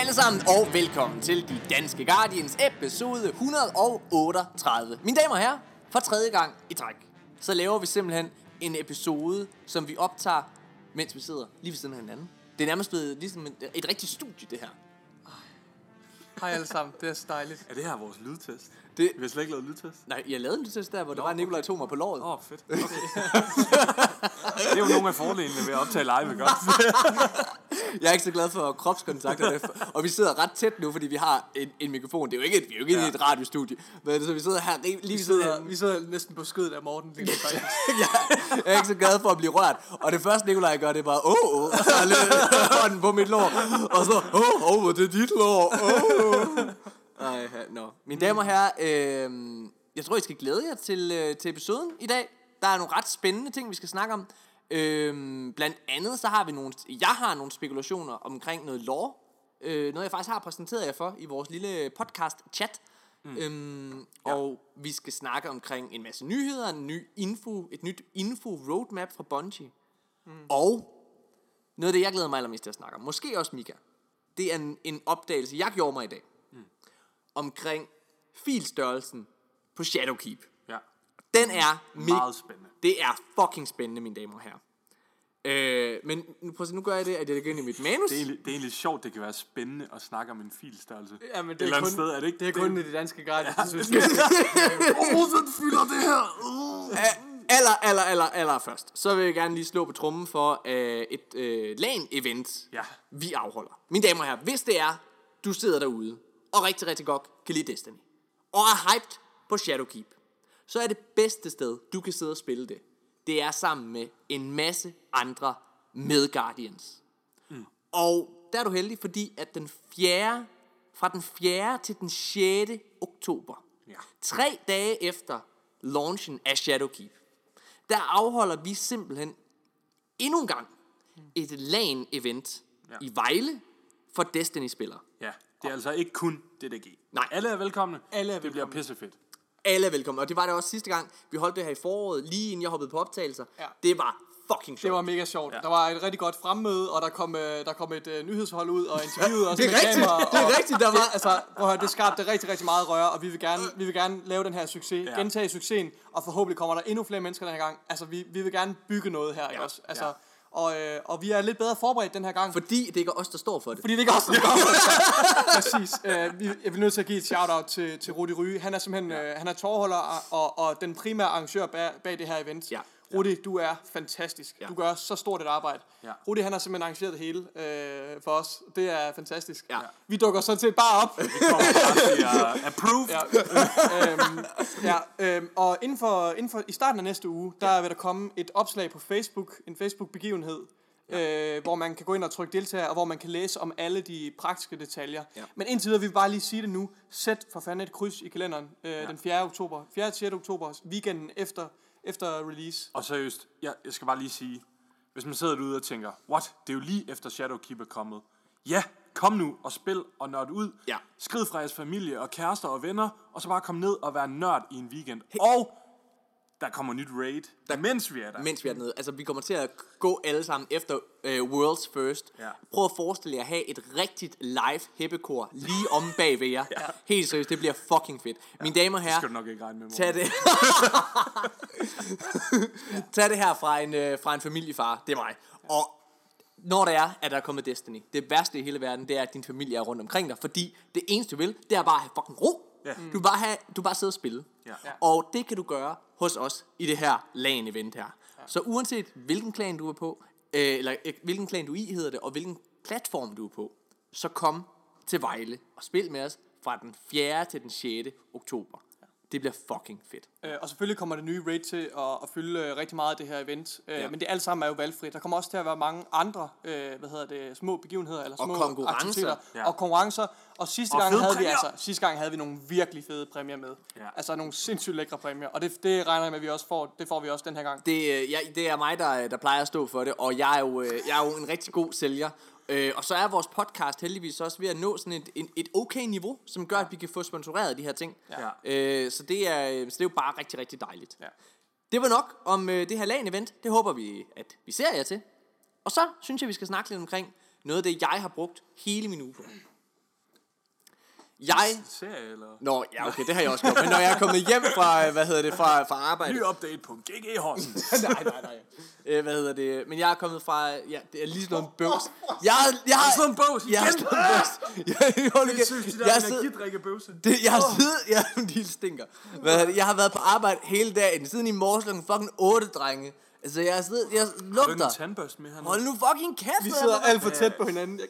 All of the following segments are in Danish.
Hej alle sammen, og velkommen til De Danske Guardians episode 138. Mine damer og herrer, for tredje gang i træk, så laver vi simpelthen en episode, som vi optager, mens vi sidder lige ved siden af hinanden. Det er nærmest blevet ligesom et, et rigtigt studie, det her. Hej alle sammen, det er så dejligt. Er det her vores lydtest? Det- Vi har slet ikke lavet lydtest. Nej, jeg lavede en test der, hvor der var Nikolaj tog mig på låret. Åh, oh, fedt. Okay. det er jo nogle af fordelene ved at optage live, ikke også? Jeg er ikke så glad for kropskontakt, og, vi sidder ret tæt nu, fordi vi har en, en mikrofon. Det er jo ikke et, vi er jo ikke ja. Et radiostudie, men så vi sidder her lige Vi sidder, vi sidder næsten på skødet af Morten. lige faktisk. jeg er ikke så glad for at blive rørt. Og det første, Nikolaj gør, det er bare, åh, så lidt hånden på mit lår. Og så, åh, åh, det er dit lår. Åh. Ej, nå. Mine damer og herrer, øh, jeg tror, I skal glæde jer til, øh, til episoden i dag. Der er nogle ret spændende ting, vi skal snakke om. Øh, blandt andet, så har vi nogle, jeg har nogle spekulationer omkring noget lore. Øh, noget, jeg faktisk har præsenteret jer for i vores lille podcast-chat. Mm. Øhm, og vi skal snakke omkring en masse nyheder, en ny info, et nyt info-roadmap fra Bungie. Mm. Og noget af det, jeg glæder mig allermest til at snakke om, måske også Mika, det er en, en opdagelse, jeg gjorde mig i dag, mm. omkring filstørrelsen på Shadowkeep. Ja. Den er me- Meget spændende. Det er fucking spændende, mine damer og herrer. Øh, men nu, prøv nu gør jeg det, at jeg går ind i mit manus. Det er, egentlig, det er egentlig sjovt, det kan være spændende at snakke om en filstørrelse. Ja, men Et det er, kun, sted, er det ikke? det er kun i det danske Guardians, ja. synes Åh, oh, den fylder det her! Uh. aller, aller, aller, aller først, så vil jeg gerne lige slå på trummen for øh, et øh, LAN-event, Ja. vi afholder. Mine damer og herrer, hvis det er, du sidder derude, og rigtig, rigtig godt kan lide Destiny, og er hyped på Shadowkeep, så er det bedste sted, du kan sidde og spille det, det er sammen med en masse andre medguardians. Mm. Og der er du heldig, fordi at den 4. fra den 4. til den 6. oktober, Ja. tre dage efter launchen af Shadowkeep, der afholder vi simpelthen endnu en gang et LAN-event Ja. i Vejle for Destiny-spillere. Ja, det er altså ikke kun DDG. Nej. Alle er velkomne. Alle er Det bliver velkomne. pissefedt. Alle er velkomne, og det var det også sidste gang. Vi holdt det her i foråret, lige inden jeg hoppede på optagelser. Ja. Det var fucking sjovt. Det var mega sjovt. Ja. Ja. Der var et rigtig godt fremmøde, og der kom, øh, der kom et øh, nyhedshold ud og interviewede os Det er med rigtigt, kamera. det er og rigtigt, der var- Det, altså, prøv at høre, det skabte rigtig, rigtig meget røre, og vi vil gerne, vi vil gerne lave den her succes, Ja. ja. gentage succesen, og forhåbentlig kommer der endnu flere mennesker den her gang. Altså, vi, vi vil gerne bygge noget her, ja. også? Altså, Ja. Og, øh, og vi er lidt bedre forberedt den her gang. Fordi det ikke er os, der står for det. Fordi det ikke også er Præcis. Øh, jeg bliver nødt til at give et shout-out til, til Rudi Ryge. Han er simpelthen øh, han er tårholder og, og den primære arrangør bag, bag det her event. Ja. Rudi, du er fantastisk. Ja. Du gør så stort et arbejde. Ja. Rudi, han har simpelthen arrangeret det hele øh, for os. Det er fantastisk. Ja. Vi dukker sådan set bare op. Vi kommer bare til at approve. Ja. øhm, ja, øhm, og inden for, inden for, i starten af næste uge, der vil der komme et opslag på Facebook, en Facebook-begivenhed, ja. øh, hvor man kan gå ind og trykke deltager, og hvor man kan læse om alle de praktiske detaljer. Ja. Men indtil videre vil vi bare lige sige det nu. Sæt for fanden et kryds i kalenderen øh, ja. den 4. oktober, 4. til 6. oktober, weekenden efter, efter release. Og seriøst, jeg, jeg skal bare lige sige, hvis man sidder derude og tænker, what, det er jo lige efter Shadowkeep er kommet. Ja, kom nu og spil og nørd ud. Ja. Skrid fra jeres familie og kærester og venner, og så bare kom ned og være nørd i en weekend. Og der kommer nyt raid, der, mens vi er der. mens vi er dernede. Altså, vi kommer til at gå alle sammen efter uh, World's First. Ja. Prøv at forestille jer at have et rigtigt live heppekor lige om bag ved jer. ja. Helt seriøst, det bliver fucking fedt. Ja. Mine damer og Det skal herrer, du nok ikke regne med. Morten. tag det. tag det her fra en, uh, fra en familiefar. Det er mig. Og når der er, at der er kommet Destiny, det værste i hele verden, det er, at din familie er rundt omkring dig. Fordi det eneste du vil, det er bare at have fucking ro. Ja. Du vil bare, have, du bare sidde og spille. Ja. Ja. Og det kan du gøre hos os i det her LAN-event her. Ja. Så uanset hvilken klan du er på, øh, eller øh, hvilken klan du er i hedder det, og hvilken platform du er på, så kom til Vejle og spil med os fra den 4. til den 6. oktober. Det bliver fucking fedt. Øh, og selvfølgelig kommer det nye raid til at, at fylde øh, rigtig meget af det her event. Øh, Ja. Men det alt sammen er jo valgfrit. Der kommer også til at være mange andre øh, hvad hedder det, små begivenheder eller Og små konkurrencer. aktiviteter. Ja. Og konkurrencer. Og sidste Og gang havde vi præmier. altså sidste gang havde vi nogle virkelig fede præmier med. Ja. Altså nogle sindssygt lækre præmier. Og det, det regner jeg med, at vi også får. Det får vi også den her gang. Det, øh, jeg, det er mig, der, der plejer at stå for det, og jeg er jo, øh, jeg er jo en rigtig god sælger. Øh, og så er vores podcast heldigvis også ved at nå sådan et, et, et okay niveau, som gør, at vi kan få sponsoreret de her ting. Ja. Øh, så, det er, så det er jo bare rigtig, rigtig dejligt. Ja. Det var nok om øh, det her LAN-event. Det håber vi, at vi ser jer til. Og så synes jeg, vi skal snakke lidt omkring, noget af det, jeg har brugt hele min uge på. Jeg... Serie, eller? Nå, ja, okay, det har jeg også gjort. Men når jeg er kommet hjem fra, hvad hedder det, fra, fra arbejde... Ny update på GG Horsen. nej, nej, nej. Øh, hvad hedder det? Men jeg er kommet fra... Ja, det er lige sådan noget bøvs. Jeg har... Jeg har slået en bøvs Jeg har igen. slået en bøvs. Jeg, jeg, Jeg synes, de der jeg, energidrikkebøvse. det, jeg har siddet... Jeg, de stinker. Hvad hedder det? Jeg har været på arbejde hele dagen. Siden i morges klokken fucking 8, drenge. Altså, jeg har siddet... Jeg Har du ikke lugter. en tandbørste med hernede? Hold nu fucking kæft. Vi sidder alt for tæt på hinanden. Jeg,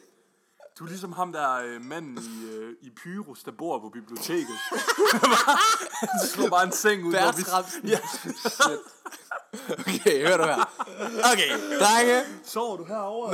Du er ligesom ham der øh, manden i, øh, i Pyrus, der bor på biblioteket. Han slår bare en seng ud, hvor vi... Ja. Okay, hør du her. Okay, drenge. Sover du herovre?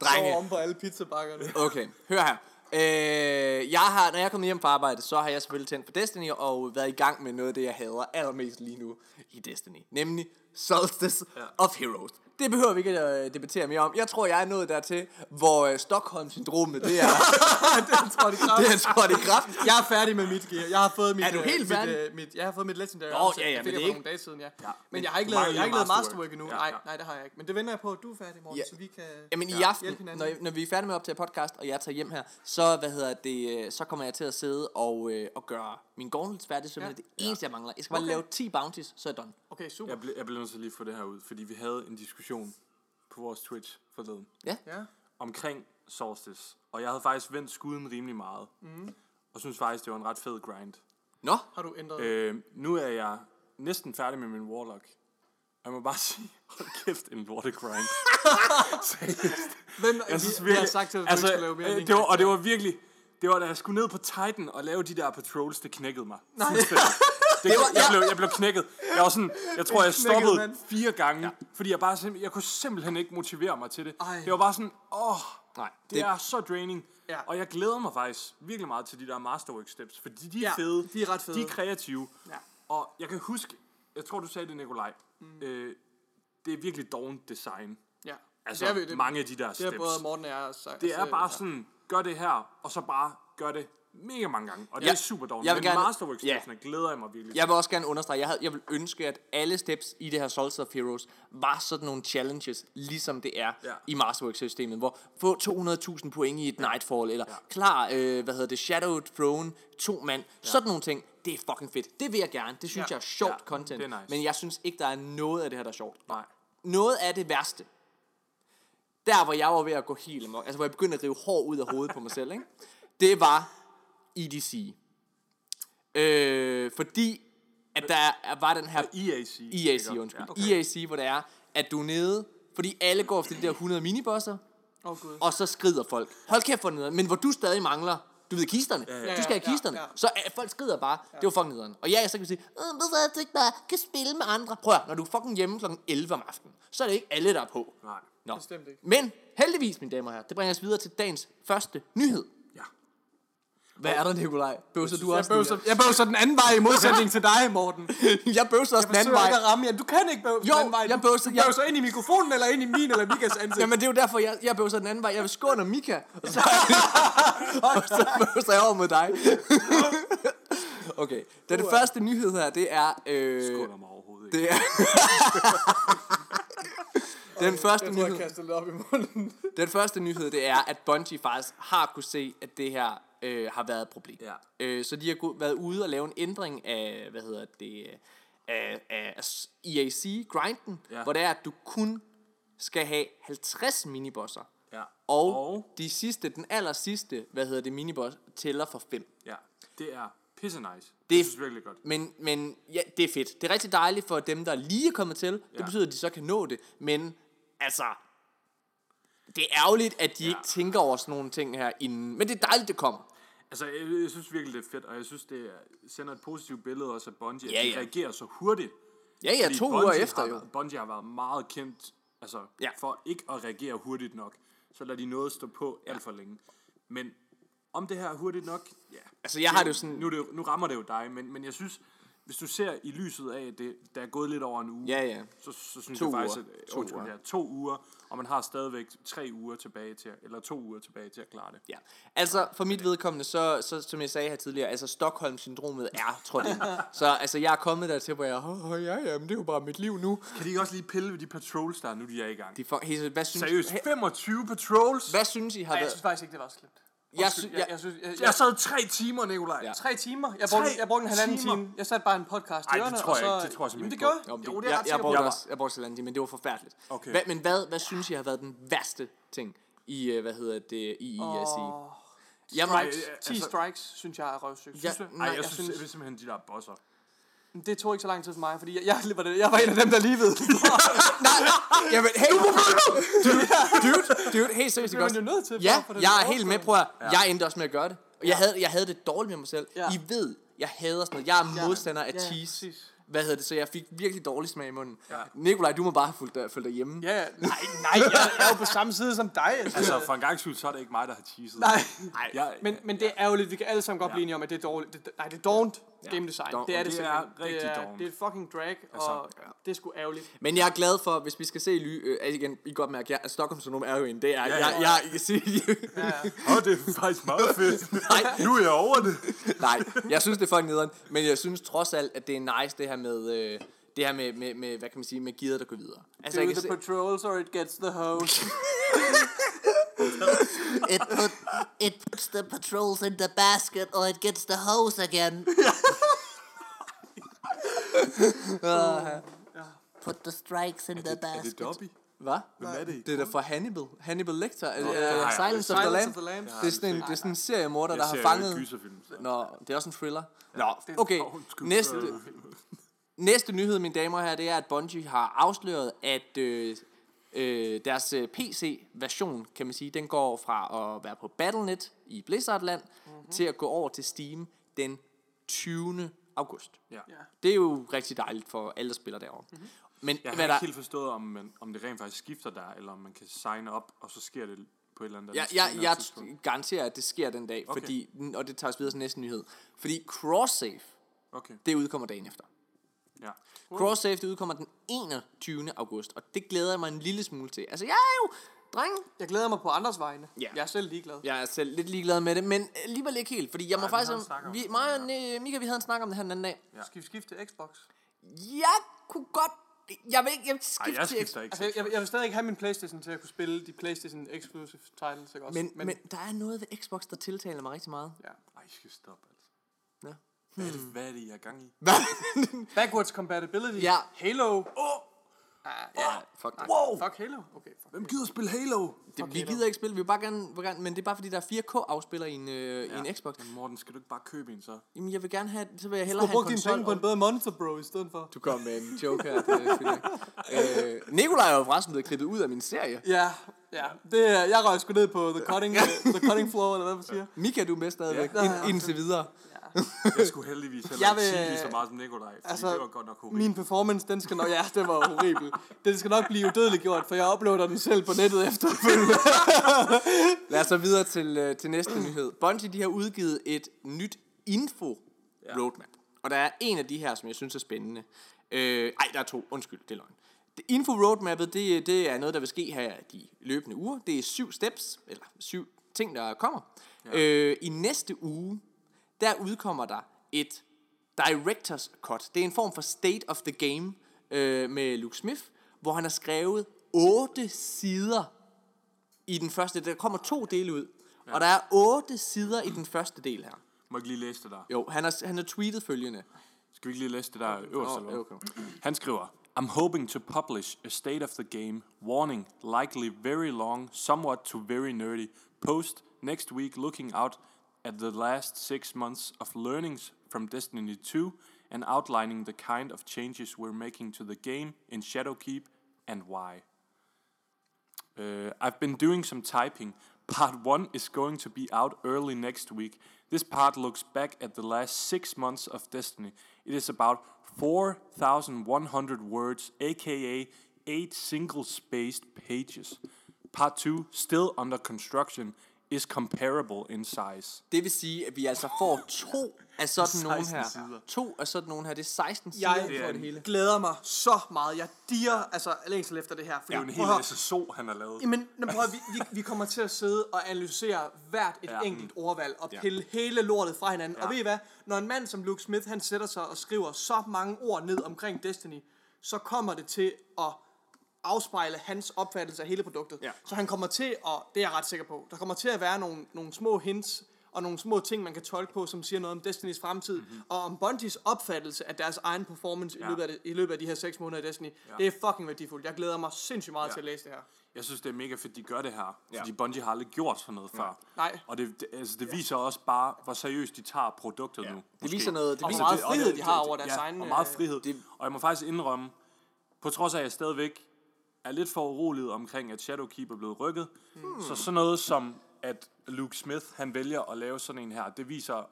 Drenge. over om på alle pizzabakkerne. Okay, hør her. Øh, jeg har, når jeg er kommet hjem fra arbejde, så har jeg selvfølgelig tændt for Destiny og været i gang med noget af det, jeg hader allermest lige nu i Destiny. Nemlig Solstice ja. of Heroes. Det behøver vi ikke at øh, debattere mere om. Jeg tror, jeg er nået dertil, hvor øh, Stockholm-syndromet, det er, det tror jeg, det det er trådt i kraft. Jeg er færdig med mit gear. Jeg har fået mit, Er du øh, helt mit, færdig? øh, mit, jeg har fået mit legendary Nå, opsæt. ja, ja, det men fik jeg er for nogle dage siden, ja. Ja, Men men jeg har ikke lavet, jeg har ikke lavet masterwork. endnu. Ja, Nej, ja. nej, det har jeg ikke. Men det venter jeg på, at du er færdig, Morten, Ja. så vi kan Jamen i ja, aften, hjælpe hinanden. når, når vi er færdige med at optage podcast, og jeg tager hjem her, så, hvad hedder det, øh, så kommer jeg til at sidde og, øh, og gøre min gauntlets færdig, så Ja. det er det eneste, jeg mangler. Jeg skal bare Okay. lave 10 bounties, så er jeg done. Okay, super. Jeg, ble, jeg bliver nødt til lige få det her ud, fordi vi havde en diskussion på vores Twitch forleden Ja. omkring Solstice. Og jeg havde faktisk vendt skuden rimelig meget. Mm. Og synes faktisk, det var en ret fed grind. Nå, Har du ændret? Øh, nu er jeg næsten færdig med min Warlock. Og jeg må bare sige, hold kæft, en lorte grind. Seriøst. Hvem, Jeg synes vi, vi virkelig, har sagt til dig, at du altså, ikke skal lave mere øh, det var, Og det var virkelig, det var da jeg skulle ned på Titan og lave de der patrols, det knækkede mig. Nej. Det, det var, jeg, blev, jeg blev knækket. Jeg var sådan, jeg tror, jeg stoppede fire gange, ja. fordi jeg bare simpel- jeg kunne simpelthen ikke motivere mig til det. Ej. Det var bare sådan, åh, nej. det, det er så draining. Ja. Og jeg glæder mig faktisk virkelig meget til de der Masterwork steps, fordi de er Ja, fede. de er ret fede. De er kreative. Ja. Og jeg kan huske, jeg tror du sagde det, Nikolaj. Mm. Øh, det er virkelig dårligt design. Ja. Altså, det er, vi- det, mange af de der det steps. er både Morten og jeg sagt. Det er bare sådan, gør det her, og så bare gør det mega mange gange. Og det Ja, er super dårligt. jeg vil gerne- Masterwork ja. glæder jeg mig virkelig. Jeg vil også gerne understrege, jeg, havde, jeg vil ønske, at alle steps i det her Solstice of Heroes var sådan nogle challenges, ligesom det er Ja. i Masterwork-systemet, hvor få 200.000 point i et Nightfall, eller klar, øh, hvad hedder det, Shadow Throne, to mand, sådan nogle ting, det er fucking fedt. Det vil jeg gerne. Det synes Ja. jeg er sjovt Ja, content. nice. Men jeg synes ikke, der er noget af det her, der er sjovt. Nej. Noget af det værste, der hvor jeg var ved at gå helt amok, altså hvor jeg begyndte at rive hår ud af hovedet på mig selv, ikke? det var EDC. Øh, fordi at der er- var den her EAC. EAC, ikke? undskyld. Ja. Ja. EAC, hvor det er, at du er nede, fordi alle går efter de der 100 minibosser, oh, gud. og så skrider folk. Hold kæft for nede, men hvor du stadig mangler, du ved, kisterne. Ja, ja. ja. Du skal have Ja, ja, kisterne. ja. Så øh, folk skrider bare. Ja. Det var fucking nederen. Og ja, så kan vi sige, "Øh, hvorfor er det ikke bare kan spille med andre? Prøv at, når du er fucking hjemme kl. 11 om aftenen, så er det ikke alle, der er på. Nej. Nå. Bestemt ikke. Men heldigvis, mine damer og herrer, det bringer os videre til dagens første nyhed. Ja. Hvad er der, Nikolaj? Bøvser du Jeg også? bøvser, jeg bøvser den anden vej i modsætning til dig, Morten. jeg bøvser også den anden vej. ikke at ramme jer. Du kan ikke bøvse Jo, den anden vej. jeg Du- bøvser- Du jeg- bøvser ind i mikrofonen, eller ind i min, eller Mikas ansigt. Jamen det er jo derfor, jeg, jeg bøvser den anden vej. Jeg vil skåne Mika, og så, og så bøvser jeg over mod dig. okay, den Uh. første nyhed her, det er... Øh, Skåler mig overhovedet ikke. det er den første jeg tror, jeg nyhed, kaster lidt op i munden. den første nyhed, det er, at Bungie faktisk har kunne se, at det her øh, har været et problem. Ja. Øh, så de har gå- været ude og lave en ændring af, hvad hedder det, af, af EAC-grinden, Ja. hvor det er, at du kun skal have 50 minibosser. Ja. Og, Og- de sidste, den aller sidste, hvad hedder det, miniboss, tæller for 5. Ja. Det er pisse nice. Det, er- virkelig godt. Men, men ja, det er fedt. Det er rigtig dejligt for dem, der lige er kommet til. Det Ja. betyder, at de så kan nå det. Men altså, det er ærgerligt, at de ja. ikke tænker over sådan nogle ting her inden. Men det er dejligt, det kommer. Altså, jeg, jeg synes virkelig, det er fedt, og jeg synes, det er, sender et positivt billede også af Bungie, at Ja, de ja. reagerer så hurtigt. Ja, ja, to Bungie uger efter har, jo. Bungie har været meget kendt altså, Ja. for ikke at reagere hurtigt nok. Så lader de noget stå på alt for længe. Men om det her er hurtigt nok, ja. Altså, jeg har det jo sådan... Nu, det, nu rammer det jo dig, men, men jeg synes, hvis du ser i lyset af, at det, der er gået lidt over en uge, Ja, ja. så, så synes To jeg faktisk, uger. at To undskyld, uger. ja, to uger, og man har stadigvæk tre uger tilbage til, eller to uger tilbage til at klare det. Ja. Altså, for mit vedkommende, så, så som jeg sagde her tidligere, altså Stockholm-syndromet er trådt ind. Så altså, jeg er kommet dertil, hvor jeg, oh, oh, ja, ja, men det er jo bare mit liv nu. Kan de ikke også lige pille ved de patrols, der er nu, de er i gang? De for, hey, hvad synes, Seriøst, Hey, 25 patrols? hvad synes I har Ej, jeg synes faktisk ikke, det var slemt. Jeg sy- jeg, jeg- synes, jeg, Jeg jeg, sad tre timer, Nikolaj. Ja. Tre timer. Jeg brugte, jeg brugte en halvanden timer? time. Jeg satte bare en podcast i Ej, det ørerne, tror jeg og ikke. så, Det tror jeg simpelthen Jamen, det ikke gør på. jeg. Jo, Jo, det, det er jeg jeg, ret jeg sikker brugte på. også, jeg brugte Zalandi, men det var forfærdeligt. Okay. Hvad, men hvad, hvad synes I har været den værste ting i, øh, hvad hedder det, i ISI? Åh, Jeg må, strikes. Ej, 10 altså- strikes, synes jeg er røvsygt. Ja, Synes du? nej, Ej, jeg, jeg synes, synes, det er simpelthen de der bosser. Det tog ikke så lang tid for mig, fordi jeg, jeg, var, det, jeg var en af dem, der livede. Jamen, hey, dude, dude, dude, helt seriøst, Det er man jo nødt til, for Ja, det jeg er helt med på, at jeg endte også med at gøre det. Og jeg, havde, jeg havde det dårligt med mig selv. Ja. I ved, jeg hader sådan noget. Jeg er Ja, modstander af ja, cheese. præcis. Hvad hedder det? Så jeg fik virkelig dårlig smag i munden. Ja. Nikolaj, du må bare have fulgt dig, fulgt dig hjemme. Ja, ja. nej, nej, jeg er jo på samme side som dig. Altså, for en gang skyld, så er det ikke mig, der har cheeset. Nej. Nej, Jeg, Men, men det er ærgerligt, vi kan alle sammen godt Ja. blive enige om, at det er dårligt. Det, nej, det er dårligt Ja. game design. Dog- det er det, det er rigtig det er, det er et fucking drag, Altså, og det er sgu ærgerligt. Men jeg er glad for, hvis vi skal se ly, øh, altså igen, I godt mærke, at Stockholm Syndrom er jo en, det er, Ja, jeg, ja. jeg, jeg, jeg, siger, Ja, ja. Åh, det er faktisk meget fedt. Nej. Nu er jeg over det. nej, jeg synes, det er fucking nederen, men jeg synes trods alt, at det er nice, det her med, øh, det her med, med, med, hvad kan man sige, med gearet, der går videre. Altså, Do jeg the se, patrols or it gets the hose. It put it puts the patrols in the basket or it gets the hose again. Put the strikes in the Er det basket. Dobby? hvad? Hvem er det? Det er da fra Hannibal. Hannibal Lecter. Uh, ja. Silence of the Lambs. Lambs. Det er sådan en, det er sådan en seriemorder, der har fanget... Nå, det er også en thriller. Nå, okay. Næste, næste nyhed, mine damer og herrer, det er, at Bungie har afsløret, at øh, øh, deres øh, PC-version, kan man sige, den går fra at være på Battle.net i Blizzardland, mm-hmm. til at gå over til Steam den 20. august. Ja. Ja. Det er jo rigtig dejligt for alle, der spiller derovre. Mm-hmm. Men Jeg har hvad ikke der, helt forstået, om, man, om det rent faktisk skifter der, eller om man kan signe op, og så sker det på et eller andet jeg, andet jeg, jeg tidspunkt. garanterer, at det sker den dag, Okay. fordi, og det tager os videre til næste nyhed. Fordi cross-save, Okay, det udkommer dagen efter. Ja. Cross-save, det udkommer den 21. august, og det glæder jeg mig en lille smule til. Altså, jeg er jo, dreng, Jeg glæder mig på andres vegne. Ja. Jeg er selv ligeglad. jeg er selv lidt ligeglad med det, men alligevel ikke helt, fordi jeg må faktisk... om vi, mig og øh, Mika, vi havde en snak om det her den anden dag. Ja. Skal vi skifte til Xbox? Jeg kunne godt... Jeg vil ikke jeg vil Ej, skifte jeg til skifter ikke. Altså, jeg, jeg, jeg vil stadig ikke have min Playstation til at kunne spille de Playstation exclusive titles, ikke også? men, men, men der er noget ved Xbox, der tiltaler mig rigtig meget. ja. Ej, I skal stoppe, altså. Hvad er, det, hvad er det, I er gang i? Backwards compatibility. Ja. Halo. Åh, oh, Ah, ja. Fuck det. wow! Fuck Halo. Okay, fuck. Hvem gider spille Halo? det. Vi gider ikke spille, vi vil bare gerne, vil gerne men det er bare fordi, der er 4K-afspiller i en, øh, ja. i en Xbox. Men Morten, skal du ikke bare købe en så? Jamen, jeg vil gerne have, så vil jeg Du hellere have en konsol. penge på en bedre monitor, bro, i stedet for. Du kom med en joke her. Det er øh, Nikolaj er jo forresten blevet klippet ud af min serie. Ja, ja. Det, er- jeg røg sgu ned på the cutting, the cutting floor, eller hvad man siger. Mika, du er med stadigvæk, ja. ind, indtil videre. Jeg skulle heldigvis heller Jeg ikke vil- sige lige så meget som Nikolaj, Altså, det var godt nok horribelt. Min performance, den skal nok, ja, det var horribel. Den skal nok blive udødeligt gjort, for jeg uploader den selv på nettet efterfølgende. Lad os så videre til, øh, til næste nyhed. Bungie, de har udgivet et nyt info roadmap. Og der er en af de her, som jeg synes er spændende. Øh, ej, der er to. Undskyld, det er løgn. Det info roadmappet, det, det er noget, der vil ske her de løbende uger. Det er syv steps, eller syv ting, der kommer. Ja. Øh, I næste uge, der udkommer der et Director's Cut. Det er en form for State of the Game øh, med Luke Smith, hvor han har skrevet otte sider i den første. Der kommer to dele ud, ja. og der er otte sider i den første del her. Må jeg lige læse det der? Jo, han har, han har tweetet følgende. Skal vi ikke lige læse det der øverst? Hvad? okay. Han skriver, I'm hoping to publish a state of the game, warning, likely very long, somewhat to very nerdy, post next week looking out at the last six months of learnings from Destiny 2 and outlining the kind of changes we're making to the game in Shadowkeep and why. Uh, I've been doing some typing. Part 1 is going to be out early next week. This part looks back at the last six months of Destiny. It is about 4,100 words, aka 8 single spaced pages. Part 2, still under construction, is comparable in size. Det vil sige, at vi altså får to af sådan nogen 16 her. sider. To af sådan nogen her. Det er 16 sider Jeg for det hele. glæder mig så meget. Jeg dirrer altså længsel efter det her. Fordi, Det er jo en hel SSO, han har lavet. Jamen, prøv, vi, vi, vi kommer til at sidde og analysere hvert et ja. enkelt ordvalg og pille ja. hele lortet fra hinanden. Ja. Og ved I hvad? Når en mand som Luke Smith, han sætter sig og skriver så mange ord ned omkring Destiny, så kommer det til at afspejle hans opfattelse af hele produktet. Ja. Så han kommer til, og det er jeg ret sikker på, der kommer til at være nogle, nogle små hints og nogle små ting, man kan tolke på, som siger noget om Destinys fremtid, mm-hmm. og om Bungies opfattelse af deres egen performance ja. i, Ja. løbet af det, i løbet af de her 6 måneder i Destiny. Ja. Det er fucking værdifuldt. Jeg glæder mig sindssygt meget ja. til at læse det her. Jeg synes, det er mega fedt, de gør det her. Ja. Fordi Bungie har aldrig gjort sådan noget før. Nej. Og det, det, altså, det viser også bare, hvor seriøst de tager produktet nu. Det viser noget. Det Og viser hvor meget og frihed det- de har over deres ja, egen, og meget øh, frihed. Det, og jeg må faktisk indrømme, på trods af, at jeg stadigvæk er lidt for uroliget omkring, at Shadowkeep er blevet rykket, hmm. så sådan noget som, at Luke Smith, han vælger at lave sådan en her, det viser,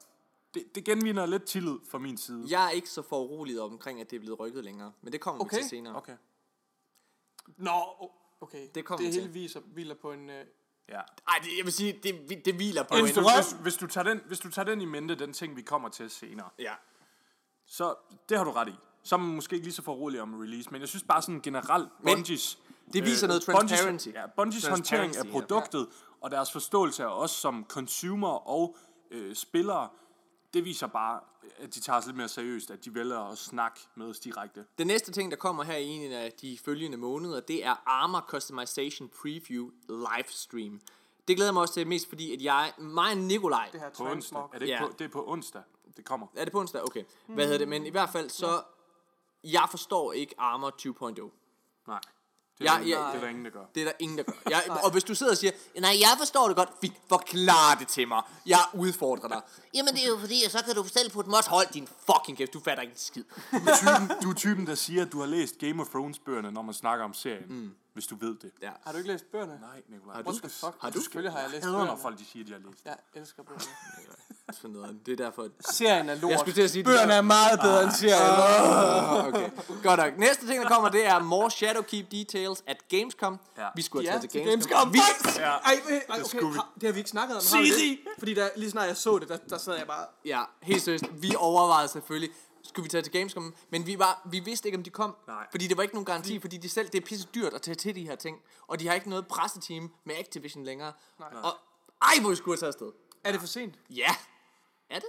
det, det genvinder lidt tillid fra min side. Jeg er ikke så foruroliget omkring, at det er blevet rykket længere. Men det kommer Okay. vi til senere. Okay. Nå, okay. Det kommer det hele til. viser, hviler på en... Øh, Ja. Ej, det, jeg vil sige, det, det hviler på Hvis en... du, hvis, hvis, du tager den, hvis du tager den i mente, den ting, vi kommer til senere, Ja. så det har du ret i. Så er man måske ikke lige så forrolig om release, men jeg synes bare sådan generelt, Men Bungies... det viser noget Bungies- transparency. Ja, Bungies håndtering af Transparency, ja. produktet, og deres forståelse af os som consumer og øh, spillere, det viser bare, at de tager os lidt mere seriøst, at de vælger at snakke med os direkte. Den næste ting, der kommer her i en af de følgende måneder, det er Armor Customization Preview Livestream. Det glæder mig også til mest, fordi at jeg, mig og Nikolaj, det her På onsdag. Er det ikke Ja. på, det er på onsdag, det kommer. er det på onsdag? Okay. Hvad hedder det? Men i hvert fald så, jeg forstår ikke Armor 2.0. Nej. Det er, Ja, der, ja, det er der ingen, der gør. Det er der ingen, der gør. Jeg, og hvis du sidder og siger, nej, jeg forstår det godt, fint, forklar det til mig. Jeg udfordrer dig. Jamen, det er jo fordi, så kan du selv putte mod Hold din fucking kæft, du fatter ikke en skid. Du er, typen, du er typen, der siger, at du har læst Game of Thrones bøgerne, når man snakker om serien. Mm. Hvis du ved det. Ja. Har du ikke læst bøgerne? Nej, Nikolaj. Har du- What the fuck? har du- Selvfølgelig har jeg læst hader, når bøgerne. folk de siger, de har læst. Jeg elsker bøgerne. Sådan noget. Det er derfor. Serien er lort. Jeg skulle til at sige, det Bøgerne er meget bedre end serien. Ah, okay. Godt nok. Næste ting, der kommer, det er more Shadowkeep details at Gamescom. Ja. Vi skulle have Ja, taget til til Gamescom. Gamescom. Vi. Ja. Ej, ej, okay, vi. har- det har vi ikke snakket om. Siri! det? Fordi der, lige snart jeg så det, der, der sad jeg bare... ja, helt seriøst. Vi overvejede selvfølgelig, skulle vi tage til Gamescom, men vi, var, vi vidste ikke, om de kom. Nej. Fordi det var ikke nogen garanti, fordi de selv, det er pisse dyrt at tage til de her ting. Og de har ikke noget presseteam med Activision længere. Nej. Og ej, hvor vi skulle have taget afsted. Er det for sent? Ja. Er det?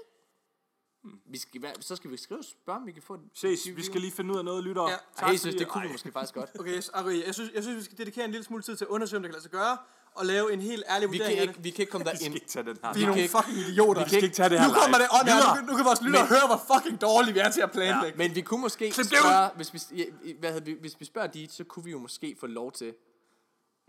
Vi skal, være- så skal vi skrive spørge, om vi kan få det. Ses, vi skal lige finde ud af noget, lytter. Ja. Ej, jeg synes, det kunne vi måske faktisk godt. Okay, jeg synes, jeg synes, vi skal dedikere en lille smule tid til at undersøge, om det kan lade sig gøre, og lave en helt ærlig Vi vurdering kan af ikke, det. vi kan ikke komme Vi skal derind. ikke tage den her. Vi er nogle ikke- fucking idioter. Vi skal ikke tage det her Nu kommer det on. Videre. Nu, nu kan vores lyttere høre, hvor fucking dårlige vi er til at planlægge. Men vi kunne måske Klip det spørge, hvis vi, ja, hvad hedder, vi, hvis vi spørger dit, så kunne vi jo måske få lov til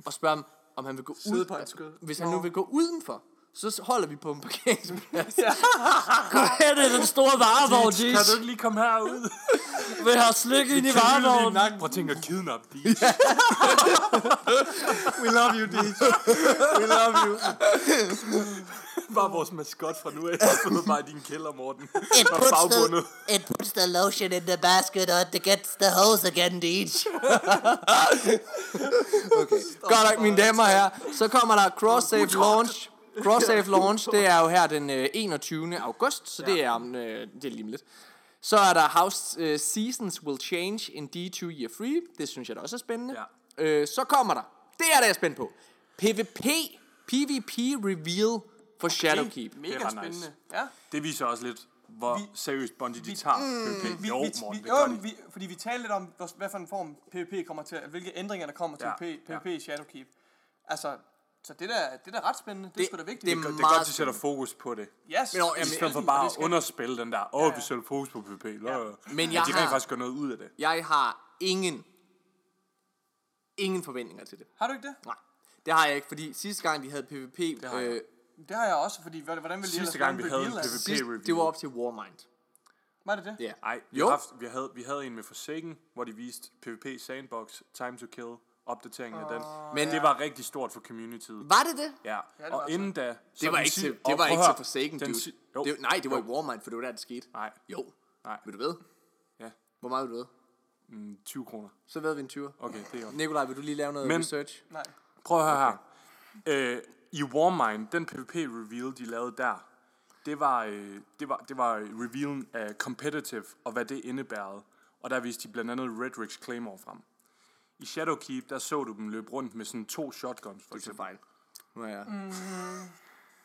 at spørge ham, om han vil gå ud. på. Hvis han nu vil gå udenfor, så holder vi på en parkeringsplads. Her er den store varevogn, Kan du ikke lige komme herud? Vil have slik ind i varevognen. Prøv at tænke at kidnappe. We love you, Deej. We love you. Bare vores maskot fra nu af. Jeg sidder bare i din kælder, Morten. It puts, the, it puts the lotion in the basket or it gets the hose again, Deej. Godt nok, mine damer og herrer. Så kommer der Cross-Save Launch. Cross-Save Launch, det er jo her den øh, 21. august, så det er om øh, det er lige lidt. Så er der House øh, Seasons Will Change in D2 Year Free. Det synes jeg da også er spændende. Ja. Øh, så kommer der, det er der jeg er spændt på, PvP, PvP Reveal for Shadowkeep. Mega Det er spændende. nice. Ja. Det viser også lidt, hvor seriøst Bungie de tager PvP. Vi, Jo, vi, Morten, vi, det jo, vi, fordi vi talte lidt om, hvad for en form PvP kommer til, hvilke ændringer der kommer til Ja, PvP, ja. PvP i Shadowkeep. Altså, så det der, det der er ret spændende. Det, Det- er sgu da vigtigt. det er Det er godt, meget de sætter fokus på det. yes. Men, I jamen, stedet for og bare det at skal- underspille den der, åh, oh, vi sætter fokus på PvP. Ja. Men jeg at de har- rent faktisk gør noget ud af det. Jeg har ingen, ingen forventninger til det. Har du ikke det? Nej, det har jeg ikke, fordi sidste gang vi havde PvP, har jeg. øh, Det har jeg også, fordi hvordan hvordan ville de Sidste gang, vi havde en af det? PvP sidst, review. det var op til Warmind. Var det det? Ja. Nej, vi, Jo. har haft, vi, havde, vi havde en med Forsaken, hvor de viste PvP Sandbox, Time to Kill, opdateringen af den. Men- det var rigtig stort for communityet. Var det det? Ja, det og var inden da... så Det var ikke til, det var ikke at til Forsaken, den dude. si- jo, Det, nej, det var i jo. Warmind, for det var der, det skete. Nej, Jo. nej, Vil du ved? ja, Hvor meget vil du ved? mm, 20 kroner. Så ved vi en 20. Okay, det er jo. Nikolaj, vil du lige lave noget Men- research? Nej. Prøv at høre her. Øh, i Warmind, den PvP-reveal, de lavede der, det var, øh, det var, det var revealen af competitive, og hvad det indebærede. Og der viste de blandt andet Redrix Claymore frem. I Shadowkeep, der så du dem løbe rundt med sådan to shotguns, for Det er eksempel. fejl. Nu er jeg.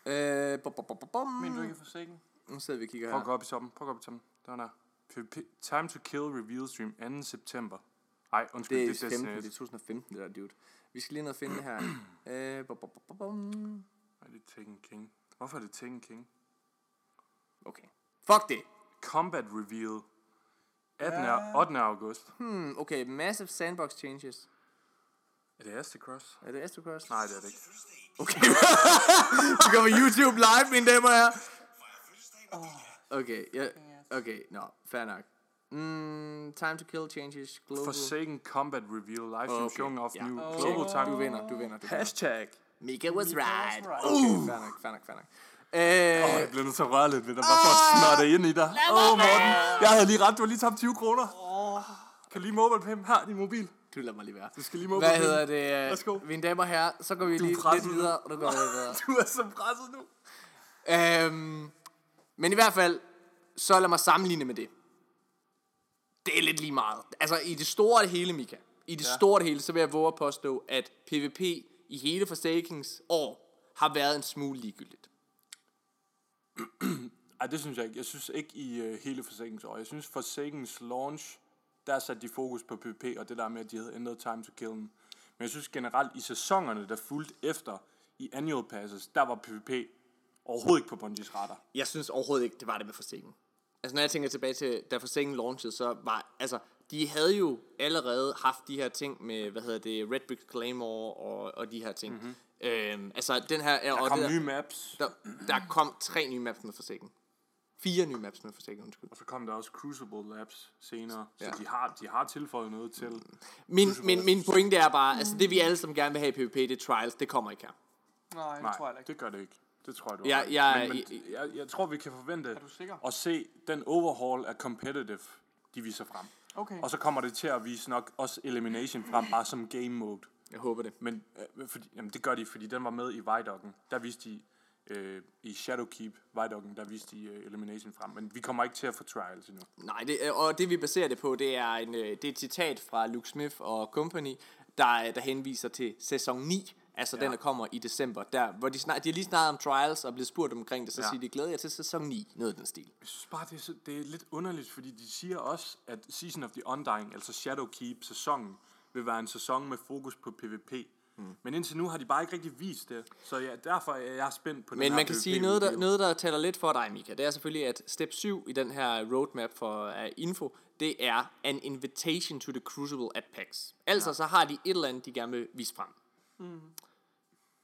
Øh, bum, bum, bum, bum, bum. Men du ikke er for sikker? Nu sidder vi og kigger Prøv at gå her. op i toppen. Prøv at gå op i toppen. Der er der. PvP. Time to Kill Reveal Stream 2. september. Ej, undskyld, Det det, er er 15, det Destiny. er 2015, det der, dude. Vi skal lige ned og finde det her. Øh, bum, bum, bum, bum. Ej, det er Tekken King. Hvorfor er det Tekken King? Okay. Fuck det. Combat Reveal. 18. Ja. 8. august. Hmm, okay, massive sandbox changes. Er det Astacross? Er det Astrocross? Nej, det er det ikke. Okay. Vi går på YouTube live, mine damer og herrer. Okay, ja. Okay, nå, fair nok. Mm, time to kill changes global. Forsaken Combat Reveal. Livestream Okay, showing off ja. new Check. global time. Du vinder, du vinder. Du vinder. Hashtag. Mika was right. right. Okay, fair nok, fair nok, fair nok. Øh, Åh, jeg bliver nødt til at røre lidt ved dig, bare for at snotte ind i dig. Åh, oh, Morten. Jeg havde lige ret, du har lige tabt 20 kroner. Kan du lige mobile pay her, din mobil? du lader mig lige være. Du skal lige mobile Hvad hedder det? Værsgo. Mine damer og herrer, så går vi lige lidt nu. videre, og nu går vi videre. Du er så presset nu. Øhm, men i hvert fald, så lad mig sammenligne med det. Det er lidt lige meget. Altså i det store det hele, Mika. I det ja. store det hele, så vil jeg våge at påstå, at PvP i hele Forsakings år har været en smule ligegyldigt. Ej, det synes jeg ikke. Jeg synes ikke i uh, hele Forsakens år. Jeg synes Forsakens launch, der satte de fokus på PvP, og det der med, at de havde ændret time to kill Men jeg synes generelt i sæsonerne, der fulgte efter, i annual passes, der var PvP overhovedet ikke på Bungies radar. Jeg synes overhovedet ikke, det var det med Forsaken. Altså når jeg tænker tilbage til, da Forsaken launchede, så var, altså, de havde jo allerede haft de her ting med, hvad hedder det, Red Brick Claymore og, og de her ting. Mm-hmm. Øhm, altså den her... Der og kom det der, nye maps, der, der kom tre nye maps med Forsaken. Fire nye maps med Forsaken, undskyld. og så kom der også Crucible Labs senere. Så Ja. de, har, de har tilføjet noget til. Min, min, min pointe er bare, altså det vi alle sammen gerne vil have i PvP, det er trials, det kommer ikke her. Nej, det Nej, tror jeg ikke. det gør det ikke. Det tror jeg, du Ja, jeg- men, jeg- men, jeg, jeg tror, vi kan forvente at se den overhaul af competitive, de viser frem. Okay. Og så kommer det til at vise nok også elimination frem, bare som game mode. Jeg håber det. Men øh, fordi, jamen, det gør de, fordi den var med i Vidocken. Der viste de, øh, i Shadowkeep, Vidocken, der viste de øh, elimination frem. Men vi kommer ikke til at få trials endnu. Nej, det, og det vi baserer det på, det er, en, øh, det er et citat fra Luke Smith og Company, der, der henviser til sæson 9, altså ja. den, der kommer i december, der, hvor de, snak, de lige snakket om trials og blevet spurgt omkring det, så. Ja. siger de, glæder jeg til sæson 9, noget af den stil. Jeg synes bare, det er, så, det er lidt underligt, fordi de siger også, at Season of the Undying, altså Shadowkeep-sæsonen, vil være en sæson med fokus på PvP. Mm. Men indtil nu har de bare ikke rigtig vist det. Så ja, derfor er jeg spændt på den Men her man kan PvP sige, noget der, noget, der taler lidt for dig, Mika, det er selvfølgelig, at step 7 i den her roadmap for uh, info, det er an invitation to the Crucible at PAX. Altså, ja. så har de et eller andet, de gerne vil vise frem. Mm.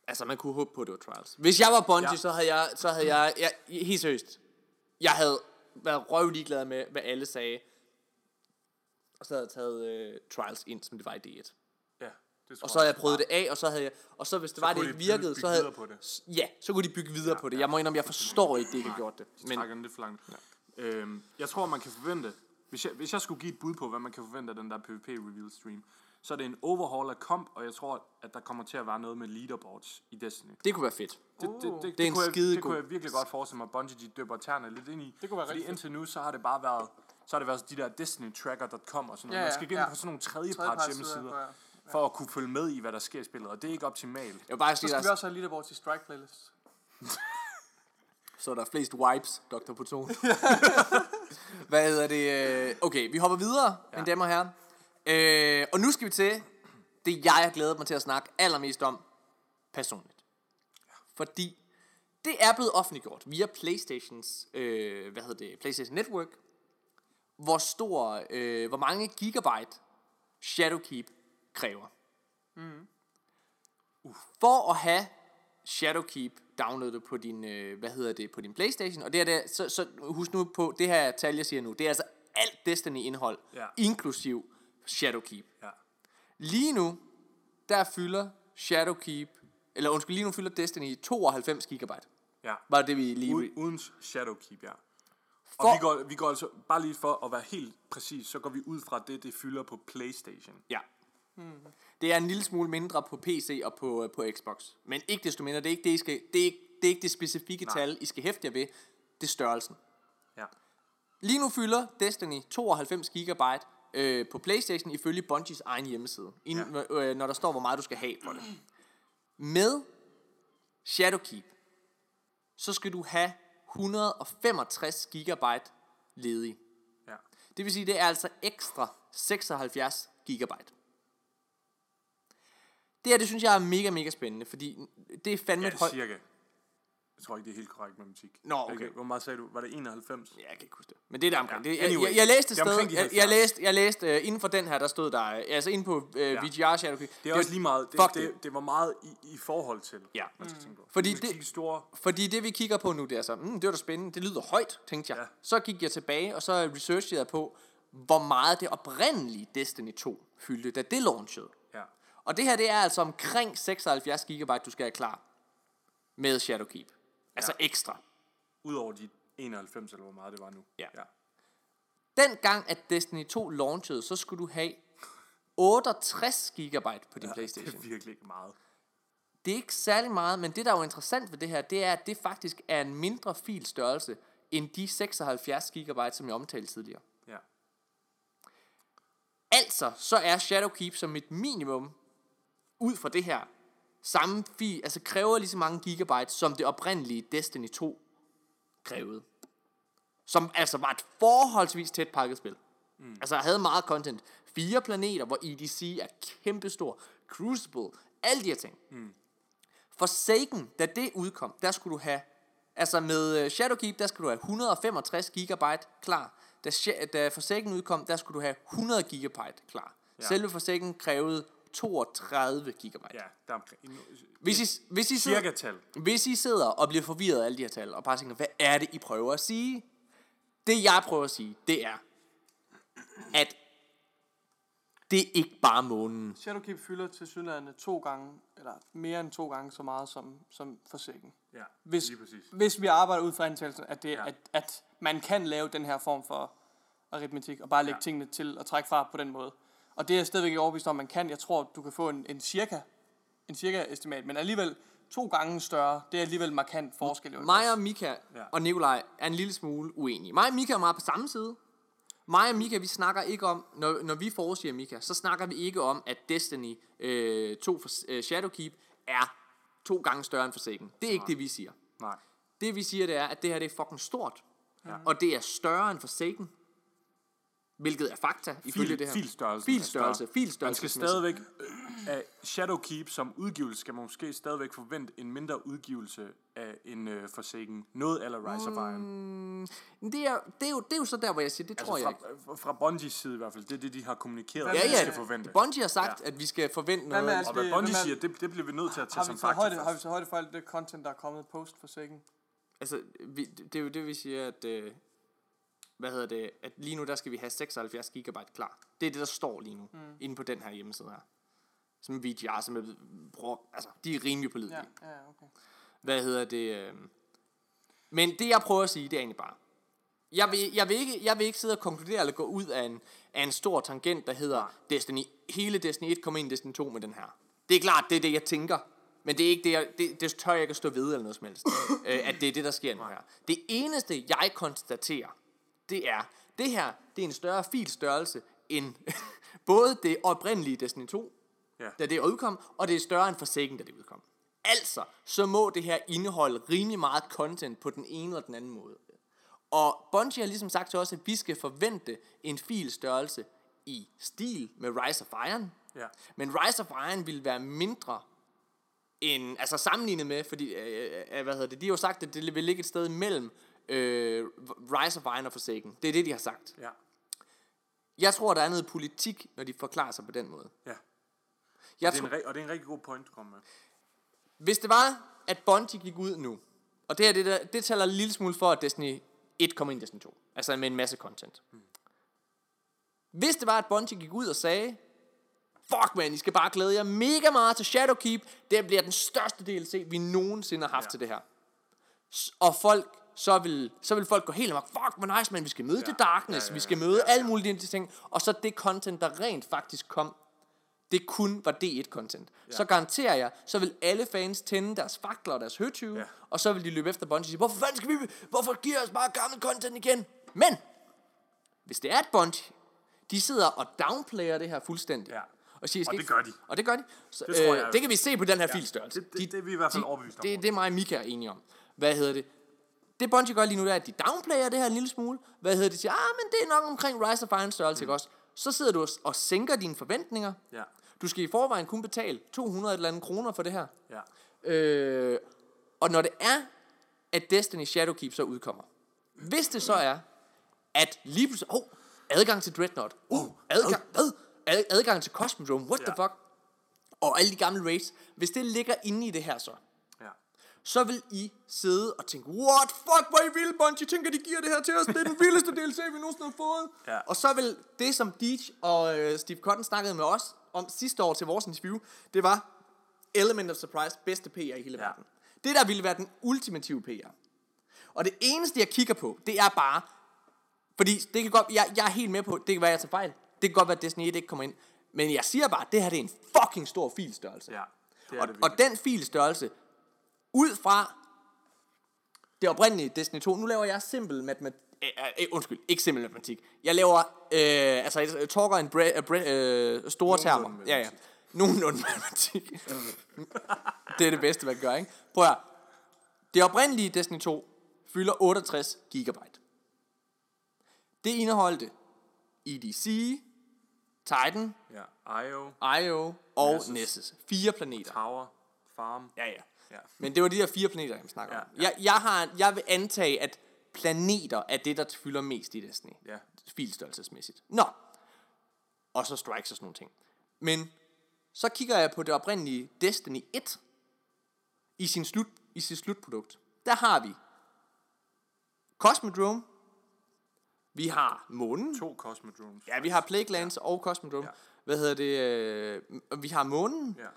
Altså, man kunne håbe på, at det var trials. Hvis jeg var Bungie. Ja. så havde jeg, så havde jeg, jeg, helt seriøst, jeg havde været røvlig glad med, hvad alle sagde. Og så havde jeg taget uh, trials ind, som det var i D1. Ja, det Og så havde jeg prøvet det af, og så havde jeg, og så hvis det Så var, det ikke bygge- virkede, så havde, videre på det. Ja, så kunne de bygge videre på det. Jeg må indrømme, jeg forstår ikke, det ikke har gjort det. Men, Men trækker den lidt for langt. Ja. Øhm, jeg tror, man kan forvente, hvis jeg, hvis jeg skulle give et bud på, hvad man kan forvente af den der PvP reveal stream, så er det en overhaul af comp, og jeg tror, at der kommer til at være noget med leaderboards i Destiny. det kunne være fedt. Det, det, det, det, det er en kunne jeg, det kunne jeg virkelig godt forestille mig, at Bungie de døber tæerne lidt ind i. Det kunne være Fordi rigtig indtil nu, så har det bare været, så har det været de der Destiny-tracker.com og sådan noget. Ja, Man ja, skal gå ind ja. på sådan nogle tredjeparts hjemmesider, ja. for at kunne følge med i, hvad der sker i spillet, og det er ikke optimalt. Jeg vil bare Så sige, skal vi der, også have leaderboard til Strike Playlist. så er der flest wipes, Dr. Poton. Hvad hedder det? øh, Okay, vi hopper videre, ja. mine damer og herrer. Øh, og nu skal vi til det, jeg har glædet mig til at snakke allermest om personligt. Fordi det er blevet offentliggjort via Playstations, øh, hvad hedder det, PlayStation Network, hvor stor, øh, hvor mange gigabyte Shadowkeep kræver. Mm. For at have Shadowkeep downloadet på din, øh, hvad hedder det, på din Playstation, og det er det, så, så husk nu på, det her tal, jeg siger nu, det er altså alt Destiny-indhold, Ja. inklusiv Shadowkeep. Ja. Lige nu, der fylder Shadowkeep, eller undskyld, lige nu fylder Destiny 92 gigabyte. ja. Var det vi lige... Uden Shadowkeep, ja. For- Og vi går, vi går altså, bare lige for at være helt præcis, så går vi ud fra det, det fylder på Playstation. Ja. Det er en lille smule mindre på PC og på, på Xbox. Men ikke desto mindre, det er ikke det, I skal, det, er ikke, det, er ikke det specifikke Nej. tal, I skal hæfte jer ved. Det er størrelsen. Ja. Lige nu fylder Destiny 92 GB øh, på Playstation ifølge Bungies egen hjemmeside. Inden, ja. øh, når der står, hvor meget du skal have for det. Med Shadowkeep, så skal du have 165 GB ledige. Ja. Det vil sige, det er altså ekstra 76 GB. Det her, det synes jeg er mega, mega spændende, fordi det er fandme Ja, et højt... cirka. Jeg tror ikke, det er helt korrekt matematik. Nå, okay. Hvor meget sagde du? Var det 91? Ja, jeg kan ikke huske det. Men det er der omkring. Ja, Det, anyway. jeg, jeg læste et sted, jeg, jeg 70. læste, jeg læste uh, inden for den her, der stod der, uh, altså inde på uh, ja. VGR Shadowkeep. Det er også lige meget. Det, det, det. det, var meget i, i forhold til, Ja. man skal tænke på. Fordi Man skal det- store... Fordi det vi kigger på nu, det er så, mm, det var da spændende, det lyder højt, tænkte jeg. Ja. Så gik jeg tilbage, og så researchede jeg på, hvor meget det oprindelige Destiny 2 fyldte, da det launchede. Ja. Og det her, det er altså omkring 76 GB, du skal have klar med Shadowkeep. Altså Ja. ekstra. Udover de 91, eller hvor meget det var nu. Ja. ja. Den gang, at Destiny 2 launchede, så skulle du have 68 GB på din Det Playstation. er virkelig ikke meget. Det er ikke særlig meget, men det, der er jo interessant ved det her, det er, at det faktisk er en mindre filstørrelse end de 76 GB, som jeg omtalte tidligere. Ja. Altså, så er Shadowkeep som et minimum, ud fra det her, samme fil, altså kræver lige så mange gigabyte, som det oprindelige Destiny 2 krævede. Som altså var et forholdsvis tæt pakket spil. Mm. Altså havde meget content. Fire planeter, hvor EDC er kæmpestor. Crucible, alle de her ting. Mm. Forsaken, da det udkom, der skulle du have, altså med øh, Shadowkeep, der skulle du have 165 gigabyte klar. Da, da Forsaken udkom, der skulle du have 100 gigabyte klar. Ja. Selve Forsaken krævede 32 gigabyte. Ja, der er omkring... Hvis I, hvis, I sidder, Cirka tal. hvis I sidder og bliver forvirret af alle de her tal, og bare tænker, hvad er det, I prøver at sige? Det, jeg prøver at sige, det er, at det er ikke bare månen. Shadowkeep fylder til synligheden to gange, eller mere end to gange så meget som, som Forsaken. Ja, Hvis, lige præcis. hvis vi arbejder ud fra antagelsen, at, det, ja. At, at man kan lave den her form for aritmetik, og bare lægge. Ja. tingene til og trække fra på den måde. Og det er jeg stadigvæk ikke overbevist om, man kan. Jeg tror, du kan få en, en cirka en cirka estimat, men alligevel to gange større, det er alligevel markant forskel. jo, Mig og Mika Ja. og Nikolaj er en lille smule uenige. Mig og Mika er meget på samme side. Mig og Mika, vi snakker ikke om, når, når vi forudsiger Mika, så snakker vi ikke om, at Destiny øh, 2 for, øh, Shadowkeep er to gange større end Forsaken. Det er ikke det, vi siger. Nej. Det vi siger, det er, at det her det er fucking stort. Ja. Og det er større end Forsaken. Hvilket er fakta, ifølge Fil, det her. Filstørrelse, er større. filstørrelse. Man skal stadigvæk... øh, Af Shadowkeep som udgivelse skal man måske stadigvæk forvente en mindre udgivelse af en uh, Forsaken. Noget eller Rise of Iron. Det er, det, er jo, det er jo så der, hvor jeg siger, det tror Altså jeg ikke. fra, fra, fra Bungies side i hvert fald. Det er det, de har kommunikeret, Hvad at Ja, vi ja, skal forvente. Bungie har sagt, at vi skal forvente Hvad med noget. alt Og hvad Bungie er- siger, det, det bliver vi nødt til at tage som fakta højde, har vi taget højde for alt det content, der er kommet post Forsaken? Altså, vi, det er jo det, vi siger, at... Øh, hvad hedder det? At lige nu, der skal vi have 76 gigabyte klar. Det er det, der står lige nu. Mm. Inde på den her hjemmeside her. Som VGR, som er, bruger, altså, de er rimelig pålidelige. Ja, ja, okay. Hvad hedder det? Øh... Men det, jeg prøver at sige, det er egentlig bare... Jeg vil, jeg, vil ikke, jeg vil ikke sidde og konkludere eller gå ud af en, af en stor tangent, der hedder Destiny, hele Destiny 1 kommer ind i Destiny 2 med den her. Det er klart, det er det, jeg tænker. Men det er ikke det, jeg, det, det tør jeg ikke at stå ved eller noget som helst. øh, at det er det, der sker nu her. Det eneste, jeg konstaterer, det er, det her, det er en større filstørrelse end både det oprindelige Destiny 2, Ja. da det udkom, og det er større end Forsaken, da det udkom. Altså, så må det her indeholde rimelig meget content på den ene eller den anden måde. Og Bungie har ligesom sagt til os, at vi skal forvente en filstørrelse i stil med Rise of Iron. Ja. Men Rise of Iron vil være mindre end, altså sammenlignet med, fordi, øh, øh, hvad hedder det, de har jo sagt, at det vil ligge et sted mellem øh, Rise of Iron og Forsaken. Det er det, de har sagt. Ja. Jeg tror, der er noget politik, når de forklarer sig på den måde. ja. Jeg Det er tror, en, og det er en rigtig god point, du kommer med. Hvis det var, at Bungie gik ud nu, og det her, det, der, det taler en lille smule for, at Destiny 1 kommer ind i Destiny 2. Altså med en masse content. Mm. Hvis det var, at Bungie gik ud og sagde, fuck man, I skal bare glæde jer mega meget til Shadowkeep. Det bliver den største DLC, vi nogensinde har haft ja. Til det her. Og folk, så vil, så vil folk gå helt amok. Fuck, hvor nice, man. Vi skal møde ja. The Darkness. Ja, ja, ja. Vi skal møde ja, ja. alle mulige de ting. Og så det content, der rent faktisk kom, det kun var D1-content, ja. så garanterer jeg, så vil alle fans tænde deres fakler og deres høtyve, ja. Og så vil de løbe efter Bungie og sige, hvorfor fanden skal vi, hvorfor giver os bare gammel content igen? Men, hvis det er et Bungie, de sidder og downplayer det her fuldstændig. Ja. Og, siger, Og det gør de. Og det gør de. Så, Det øh, jeg- det kan vi se på den her ja, filstørrelse. det- det- det er vi i hvert fald overbevist om. Det, det er mig og Mika er enige om. Hvad hedder det? Det Bungie gør lige nu, det er, at de downplayer det her en lille smule. Hvad hedder det? De siger, ah, men det er nok omkring Rise of Iron størrelse, mm. ikke også? Så sidder du og, sænker dine forventninger. Ja. Du skal i forvejen kun betale 200 et eller andet kroner for det her. Ja. Øh, og når det er, at Destiny Shadowkeep så udkommer. Hvis det så er, at lige pludselig, oh, adgang til Dreadnought, uh, adgang, hvad? Ad, adgang til Cosmodrome, what the Ja. fuck? Og alle de gamle raids. Hvis det ligger inde i det her så. Så vil I sidde og tænke, what fuck, hvor I vilde, Bungie, tænker, de giver det her til os, det er den vildeste DLC, vi nogensinde har fået. Ja. Og så vil det, som Deej og øh, Steve Cotton snakkede med os om sidste år til vores interview, det var Element of Surprise, bedste PR i hele Ja. verden. Det der ville være den ultimative PR. Og det eneste, jeg kigger på, det er bare, fordi det kan godt, jeg, jeg er helt med på, det kan være, jeg tager fejl. Det kan godt være, at Destiny 1 ikke kommer ind. Men jeg siger bare, at det her det er en fucking stor filstørrelse. Ja. Det og, det og den filstørrelse, ud fra det oprindelige Destiny 2, nu laver jeg simpel matematik, øh, øh, undskyld, ikke simpel matematik. Jeg laver, øh, altså jeg talker en bre, bre, øh, store termer. Ja, ja. Nogenlunde matematik. det er det bedste, man gøre, ikke? Prøv at. Det oprindelige Destiny 2 fylder 68 gigabyte. Det indeholdte EDC, Titan, Ja. IO, Io og. Nessus. Fire planeter. Tower, Farm. Ja, ja. Ja. Men det var de der fire planeter, jeg snakker Ja, om. Jeg, jeg, har, jeg vil antage, at planeter er det, der fylder mest i Destiny. Ja. Filstørrelsesmæssigt. Nå. Og så strikes og sådan nogle ting. Men så kigger jeg på det oprindelige Destiny 1 i sin slut, i sit slutprodukt. Der har vi Cosmodrome. Vi har månen. To Cosmodromes. Ja, vi har Plaguelands ja. og Cosmodrome. Ja. Hvad hedder det? Øh, vi har månen. Ja.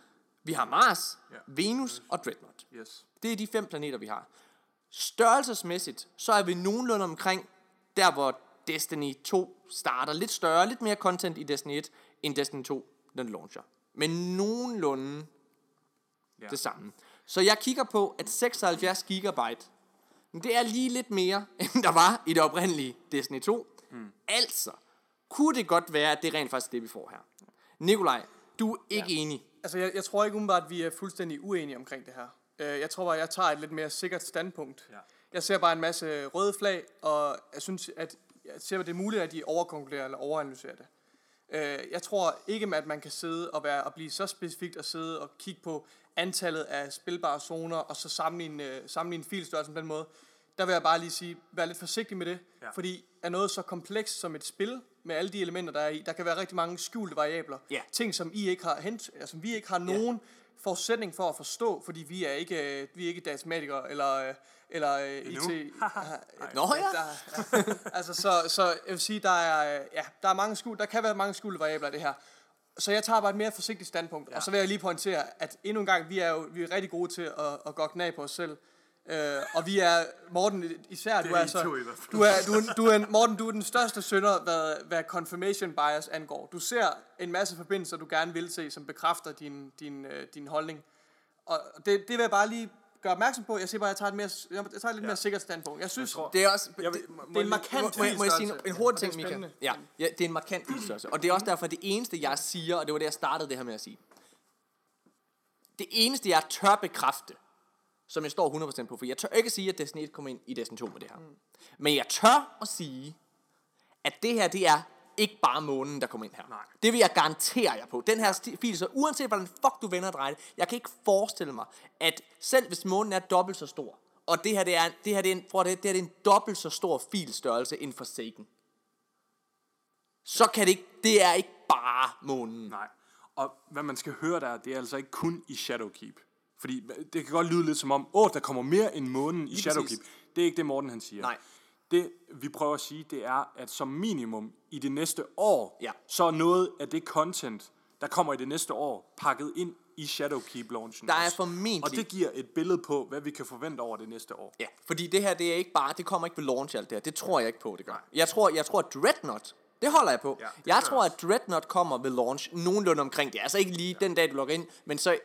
Vi har Mars, Ja. Venus og Dreadnought. Yes. Det er de fem planeter, vi har. Størrelsesmæssigt, så er vi nogenlunde omkring der, hvor Destiny 2 starter. Lidt større, lidt mere content i Destiny 1, end Destiny 2, den launcher. Men nogenlunde Ja. det samme. Så jeg kigger på, at 76 gigabyte, det er lige lidt mere, end der var i det oprindelige Destiny 2. Mm. Altså, kunne det godt være, at det er rent faktisk det, vi får her. Nikolaj, du er ikke ja. enig. Altså, jeg, jeg tror ikke umiddelbart, at vi er fuldstændig uenige omkring det her. Øh, Jeg tror bare, jeg tager et lidt mere sikkert standpunkt. Ja. Jeg ser bare en masse røde flag, og jeg synes, at jeg ser, at det er muligt, at de overkonkluderer eller overanalyserer det. Øh, Jeg tror ikke, at man kan sidde og, være, og blive så specifikt og sidde og kigge på antallet af spilbare zoner, og så sammenligne, øh, sammenligne filstørrelsen på den måde. Der vil jeg bare lige sige, vær lidt forsigtig med det, Ja. ja. fordi er noget så komplekst som et spil, med alle de elementer, der er i, der kan være rigtig mange skjulte variabler. Ja. Ting, som I ikke har hent, altså, vi ikke har nogen forudsætning for at forstå, fordi vi er ikke, øh, vi er ikke datamatikere, eller, øh, eller øh, Endnu. IT. Nå ja. Der, ja. altså, så, så jeg vil sige, der er, ja, der er mange skjul, der kan være mange skjulte variabler i det her. Så jeg tager bare et mere forsigtigt standpunkt, ja. og så vil jeg lige pointere, at endnu en gang, vi er jo vi er rigtig gode til at, at gå knæ på os selv. Øh, og vi er, Morten især, Det du er så, to du er, du, er- du er, en- Morten, du er den største synder, hvad, hvad confirmation bias angår. Du ser en masse forbindelser, du gerne vil se, som bekræfter din, din, øh, din holdning. Og det, det vil jeg bare lige gøre opmærksom på. Jeg siger bare, at jeg tager et, mere, jeg tager et lidt mere sikkert standpunkt. Jeg synes, tror- Det er også... Jeg vil- det, må det er en jeg- markant må, må, må jeg sige en hurtig ting, Mika? Ja, ja, det er en markant filstørrelse. Og det er også derfor, det eneste, jeg siger, og det var det, jeg startede det her med at sige. Det eneste, jeg tør bekræfte, som jeg står 100% på, for jeg tør ikke sige, at Destiny 1 kommer ind i Destiny 2 med det her. Mm. Men jeg tør at sige, at det her, det er ikke bare månen, der kommer ind her. Nej. Det vil jeg garantere jer på. Den her fil, så uanset hvordan fuck du vender og drejer det, jeg kan ikke forestille mig, at selv hvis månen er dobbelt så stor, og det her, det er, det her, det er, en, det, det her det er en dobbelt så stor filstørrelse end Forsaken, så kan det ikke, det er ikke bare månen. Nej. Og hvad man skal høre der, det er altså ikke kun i Shadowkeep. Fordi det kan godt lyde lidt som om, åh, der kommer mere end månen i Lige Shadowkeep. præcis. Det er ikke det, Morten han siger. Nej. Det, vi prøver at sige, det er, at som minimum i det næste år, Ja. så er noget af det content, der kommer i det næste år, pakket ind i Shadowkeep-launchen. Der er formentlig- Og det giver et billede på, hvad vi kan forvente over det næste år. Ja, fordi det her, det er ikke bare, det kommer ikke ved launch alt det her. Det tror jeg ikke på, det gør. Jeg tror, jeg tror at Dreadnought Det holder jeg på. Ja, jeg tror, at Dreadnought kommer ved launch nogenlunde omkring det. Altså ikke lige ja. den dag, du logger ind, men så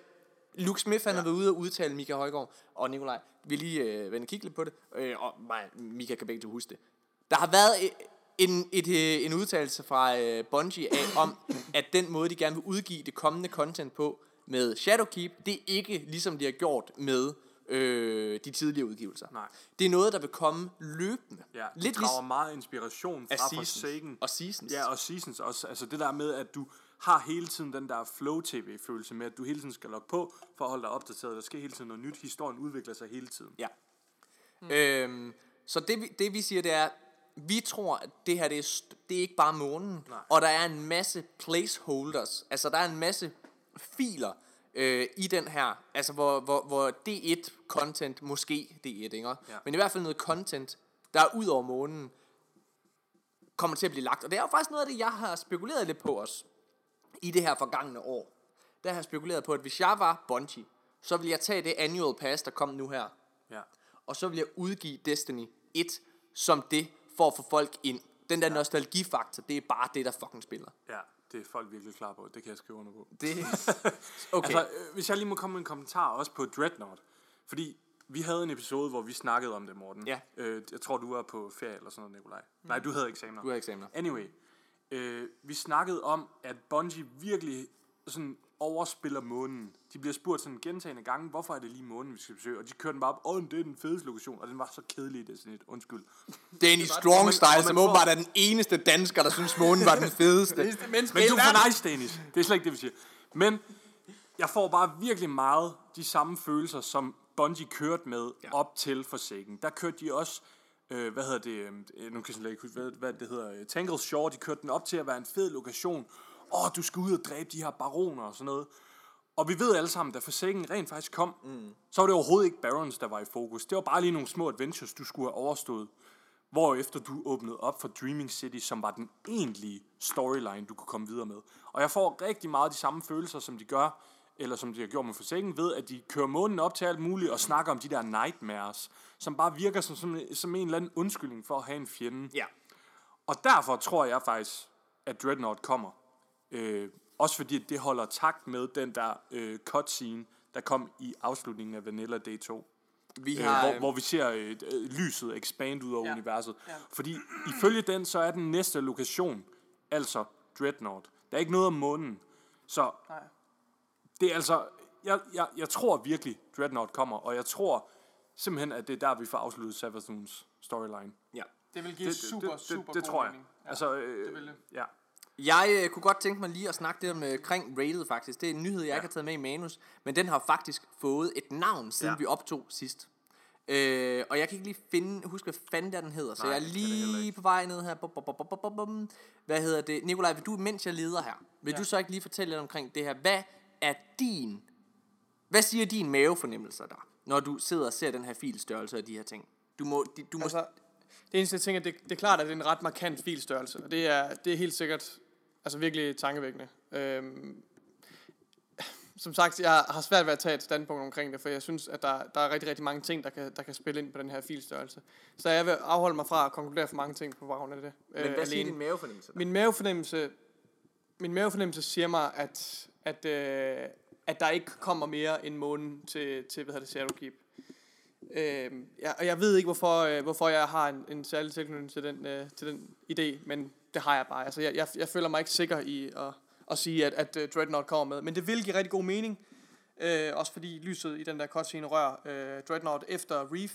Luke Smith, han ja. har været ude og udtale Mika Højgaard og Nikolaj. Vi lige øh, vende kigge lidt på det. Øh, og mig, Mika kan begge huske det. Der har været øh, en, et, øh, en udtalelse fra øh, Bungie af, om, at den måde, de gerne vil udgive det kommende content på med Shadowkeep, det er ikke ligesom de har gjort med øh, de tidligere udgivelser. Nej. Det er noget, der vil komme løbende. Ja, Lidt Lidt drager ligesom meget inspiration fra. Forsaken. Og seasons. Ja, og Seasons også. Altså det der med, at du har hele tiden den der flow-tv-følelse med, at du hele tiden skal logge på for at holde dig opdateret. Der sker hele tiden noget nyt. Historien udvikler sig hele tiden. Ja. Mm. Øhm, så det, vi- det vi siger, det er, vi tror, at det her, det er, det er ikke bare månen. Nej. Og der er en masse placeholders. Altså, der er en masse filer øh, i den her. Altså, hvor, hvor, hvor D1-content, måske D1, ikke? Ja. Men i hvert fald noget content, der er ud over månen, kommer til at blive lagt. Og det er jo faktisk noget af det, jeg har spekuleret lidt på os i det her forgangne år. Der har jeg spekuleret på, at hvis jeg var Bungie, så ville jeg tage det annual pass, der kom nu her, Ja. og så vil jeg udgive Destiny 1 som det, for at få folk ind. Den der ja. nostalgifaktor, det er bare det, der fucking spiller. ja, det er folk virkelig klar på. Det kan jeg skrive under på. Det... Okay. Altså, øh, hvis jeg lige må komme med en kommentar også på Dreadnought. Fordi vi havde en episode, hvor vi snakkede om det, Morten. Ja. Øh, jeg tror, du var på ferie eller sådan noget, Nikolaj. Nej, du havde eksamener. Du havde eksamener. Anyway. Øh, vi snakkede om, at Bungie virkelig sådan overspiller månen. De bliver spurgt sådan gentagende gange, hvorfor er det lige månen, vi skal besøge? Og de kører den bare op, åh, det er den fedeste lokation. Og den var så kedelig i Destiny 1. Undskyld. Danny Og Strong man- Style, og man som åbenbart er den eneste dansker, der synes, månen var den fedeste. Men du er for nice, Danish. Det er slet ikke det, vi siger. Men jeg får bare virkelig meget de samme følelser, som Bungie kørte med ja. op til Forsaken. Der kørte de også, øh, hvad hedder det, øh, nu kan jeg slet ikke huske, hvad, hvad det hedder, øh, Tangle Shore, de kørte den op til at være en fed lokation. Åh, du skal ud og dræbe de her baroner og sådan noget. Og vi ved alle sammen, da Forsaken rent faktisk kom, mm. så var det overhovedet ikke Barons, der var i fokus. Det var bare lige nogle små adventures, du skulle have overstået. Hvorefter du åbnede op for Dreaming City, som var den egentlige storyline, du kunne komme videre med. Og jeg får rigtig meget de samme følelser, som de gør, eller som de har gjort med Forsaken, ved at de kører månen op til alt muligt og snakker om de der nightmares, som bare virker som, som, som en eller anden undskyldning for at have en fjende. Ja. Og derfor tror jeg faktisk, at Dreadnought kommer. Øh, også fordi at det holder takt med den der øh, cutscene, der kom i afslutningen af Vanilla Day 2. Vi Øh, har, hvor, hvor vi ser øh, øh, lyset expand ud over Ja. universet. Ja. Fordi ifølge den, så er den næste lokation, altså Dreadnought. Der er ikke noget om månen. Så Nej. Det er altså, jeg, jeg, jeg tror virkelig, Dreadnought kommer, og jeg tror simpelthen, at det er der, vi får afsluttet Savathun's storyline. ja. Det vil give Det, super, det, super det, det god tror jeg. Ja. Altså, øh, det vil det. Ja. Jeg øh, kunne godt tænke mig lige at snakke lidt om øh, kring Rated faktisk. Det er en nyhed, jeg ja. ikke har taget med i manus, men den har faktisk fået et navn, siden Ja. vi optog sidst. Øh, og jeg kan ikke lige finde, huske hvad fanden der den hedder, så Nej, jeg er lige på vej ned her. Bum, bum, bum, bum, bum, bum. Hvad hedder det? Nikolaj, vil du, mens jeg leder her, vil ja. du så ikke lige fortælle lidt omkring det her? Hvad er din, hvad siger din mavefornemmelser der, når du sidder og ser den her filstørrelse og de her ting? Du må, du må Altså, det eneste, jeg tænker, det, det er klart, at det er en ret markant filstørrelse, og det er, det er helt sikkert altså virkelig tankevækkende. Øhm, som sagt, jeg har svært ved at tage et standpunkt omkring det, for jeg synes, at der, der er rigtig, rigtig mange ting, der kan, der kan spille ind på den her filstørrelse. Så jeg vil afholde mig fra at konkludere for mange ting på baggrund af det. men hvad siger din mavefornemmelse der? Min mavefornemmelse, min mavefornemmelse siger mig, at, at, øh, at der ikke kommer mere end månen til, til hvad hedder det, Shadowkeep. Øh, ja, og jeg ved ikke, hvorfor, øh, hvorfor jeg har en, en særlig tilknytning til den, øh, til den idé, men det har jeg bare. Altså, jeg, jeg, jeg føler mig ikke sikker i at, at sige, at, at uh, Dreadnought kommer med. Men det vil give rigtig god mening. Øh, også fordi lyset i den der cutscene rører øh, Dreadnought efter Reef,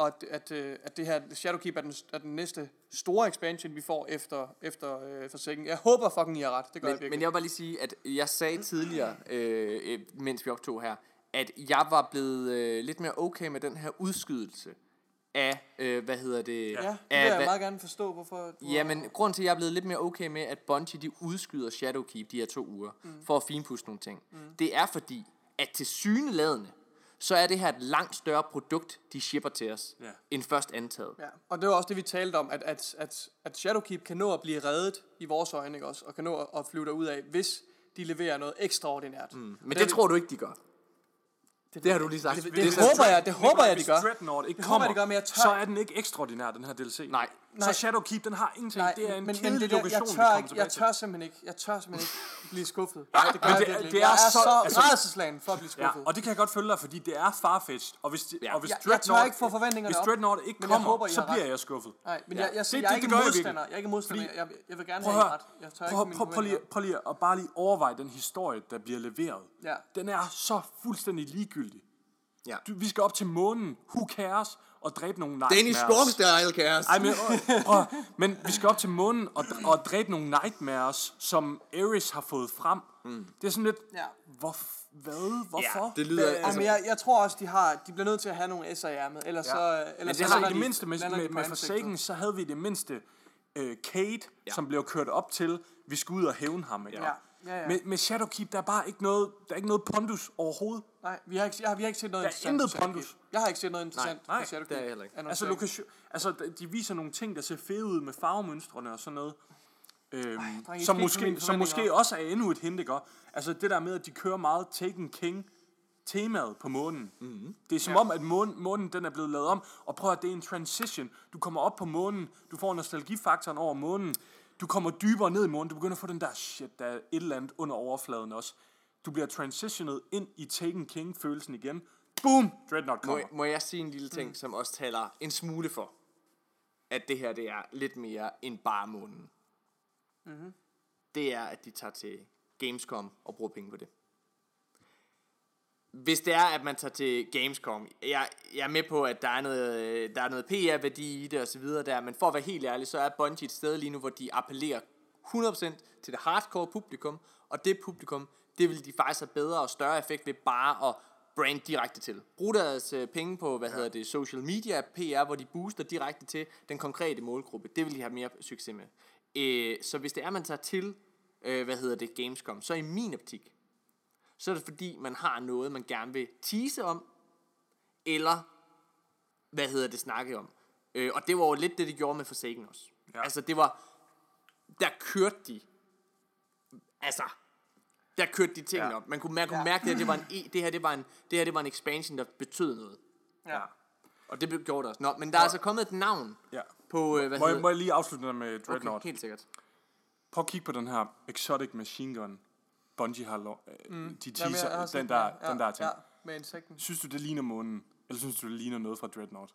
og at, at, øh, at det her Shadowkeep er den, er den næste store expansion, vi får efter, efter øh, Forsaken. Jeg håber fucking, I har ret. Det gør jeg Men, virkelig. men jeg vil bare lige sige, at jeg sagde tidligere, øh, øh, mens vi optog her, at jeg var blevet øh, lidt mere okay med den her udskydelse af, øh, hvad hedder det? ja, det vil af, jeg hvad- meget gerne forstå, hvorfor... du Ja, men grunden til, at jeg er blevet lidt mere okay med, at Bungie de udskyder Shadowkeep de her to uger, mm. for at finpudse nogle ting, mm. det er fordi, at til syneladende, så er det her et langt større produkt, de shipper til os, Ja. end først antaget. Ja, og det var også det, vi talte om, at, at, at, at Shadowkeep kan nå at blive reddet i vores øjne, ikke også? Og kan nå at, at flyve derud af, hvis de leverer noget ekstraordinært. Mm. Men det, tror du ikke, de gør. Det, det har du lige sagt. det- Det, det er håber jeg- det håber jeg, de gør. Dreadnought ikke Det håber kommer, jeg, de gør, men jeg tør- så er den ikke ekstraordinær, den her DLC. Nej, så Shadowkeep, den har ingenting. Nej, det er en men, kedelig men det lokation, jeg vi tør, kommer ikke, jeg tør simpelthen ikke, jeg tør simpelthen ikke blive skuffet. det gør men jeg det- virkelig det ikke. er jeg er så- så, altså- rædselslagen for at blive Ja, skuffet. og det kan jeg godt følge dig, fordi det er farfetched. Og hvis, det, Ja. og hvis Jeg- jeg Dreadnought, tør ikke få forventningerne hvis Dreadnought ikke jeg kommer, håber, så bliver jeg skuffet. Nej, men Ja. jeg, jeg, Det- jeg, det- er det ikke jeg modstander. Jeg er ikke modstander. Jeg, jeg vil gerne have ret. Jeg tør Prøv, ikke prøv, lige, at bare lige overveje den historie, der bliver leveret. Ja. Den er så fuldstændig ligegyldig. Ja. Du, vi skal op til månen. Who cares? Og dræbe nogle nightmares. Danny Strong style, kæres. Ej, men, øh, prøv, men vi skal op til månen og, og dræbe nogle nightmares, som Ares har fået frem. Mm. Det er sådan lidt... Ja. Hvor, hvad? Hvorfor? Ja, det lyder... Altså, Altså, men jeg, jeg tror også, de har, de bliver nødt til at have nogle S'er i ærmet, ellers Ja. så... Men Ellers det så har lander i det de- mindste med, med, med. Forsaken, så havde vi i det mindste øh, Kate, ja. som blev kørt op til, vi skulle ud og hævne ham. Ikke? Ja. Ja, ja. Med, med Shadowkeep, der er bare ikke noget, der er ikke noget pondus overhovedet. Nej, vi har ikke, jeg har, vi har ikke set noget Der er interessant. intet fra Shadowkeep. pondus. Jeg har ikke set noget interessant nej, fra Shadowkeep. det jeg heller ikke. Altså, lokation, altså, de viser nogle ting, der ser fede ud med farvemønstrene og sådan noget. Øhm, I som, måske, som måske også er endnu et hint, ikke? Altså det der med, at de kører meget Taken King temaet på månen. Mm-hmm. Det er som ja. om, at månen, månen den er blevet lavet om, og prøv at det er en transition. Du kommer op på månen, du får nostalgifaktoren over månen, du kommer dybere ned i månen, du begynder at få den der shit, der er et eller andet under overfladen også. Du bliver transitionet ind i Taken King-følelsen igen. Boom! Dreadnought må, kommer. må jeg sige en lille ting, mm. som også taler en smule for, at det her det er lidt mere end bare månen. Mm-hmm. Det er, at de tager til Gamescom og bruger penge på det. Hvis det er, at man tager til Gamescom, jeg, jeg er med på, at der er noget, øh, der er noget PR-værdi i det og så videre der, men for at være helt ærlig, så er Bungie et sted lige nu, hvor de appellerer 100% til det hardcore publikum, og det publikum, det vil de faktisk have bedre og større effekt ved bare at brand direkte til. Brug deres øh, penge på, hvad ja. hedder det, social media PR, hvor de booster direkte til den konkrete målgruppe. Det vil de have mere succes med. Øh, så hvis det er, man tager til, øh, hvad hedder det, Gamescom, så i min optik, så er det fordi, man har noget, man gerne vil tease om, eller, hvad hedder det, snakke om. Øh, og det var jo lidt det, de gjorde med Forsaken også. Ja. Altså, det var, der kørte de, altså, der kørte de tingene Ja. ja. op. Man kunne, man kunne Ja. ja. mærke, det her, det var en, e- det her, det var en, det her, det var en expansion, der betød noget. Ja. Og det blev gjort også. Nå, men der er altså kommet et navn Ja. på, øh, hvad Må jeg, hedder må jeg lige afslutte der med Dreadnought? Okay, helt sikkert. Prøv at kigge på den her Exotic Machine Gun, Bungie har lo- mm. de Jamen, teaser, jeg har den der, ja, den der ting. Ja, med insekten. Synes du, det ligner månen? Eller synes du, det ligner noget fra Dreadnought?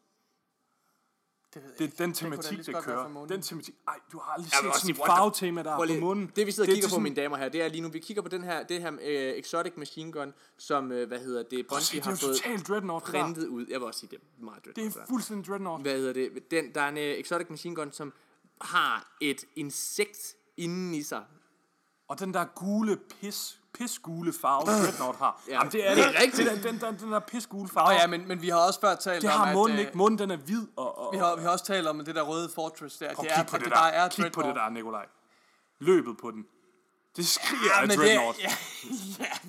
Det ved Det er den Det tematik, så der kører. Den tematik... Ej, du har aldrig set sådan et farvetema der Prøv på månen. Det vi sidder og er kigger på, sådan- mine damer her, det er lige nu, vi kigger på den her, det her uh, Exotic Machine Gun, som, uh, hvad hedder det, Bungie det er har fået totalt Dreadnought, det der. printet ud. Jeg vil også sige, det er meget Det dreadnought. er der. fuldstændig Dreadnought. Hvad hedder det? Den, der er en uh, Exotic Machine Gun, som har et insekt inden i sig. Og den der gule pis, pisgule farve, Dreadnought har. Ja, Jamen, det er, det er rigtigt. Den, den, den, den der pisgule farve. Åh ja, men, men vi har også før talt det om, har at... månen øh, ikke. Månen, den er hvid. Og, og, Vi har, vi har også talt om det der røde fortress der. Prøv det er, på at det bare der. er Kig på det der, Nikolaj. Løbet på den. Det skriger Ja, af men det, Dreadnought. ja,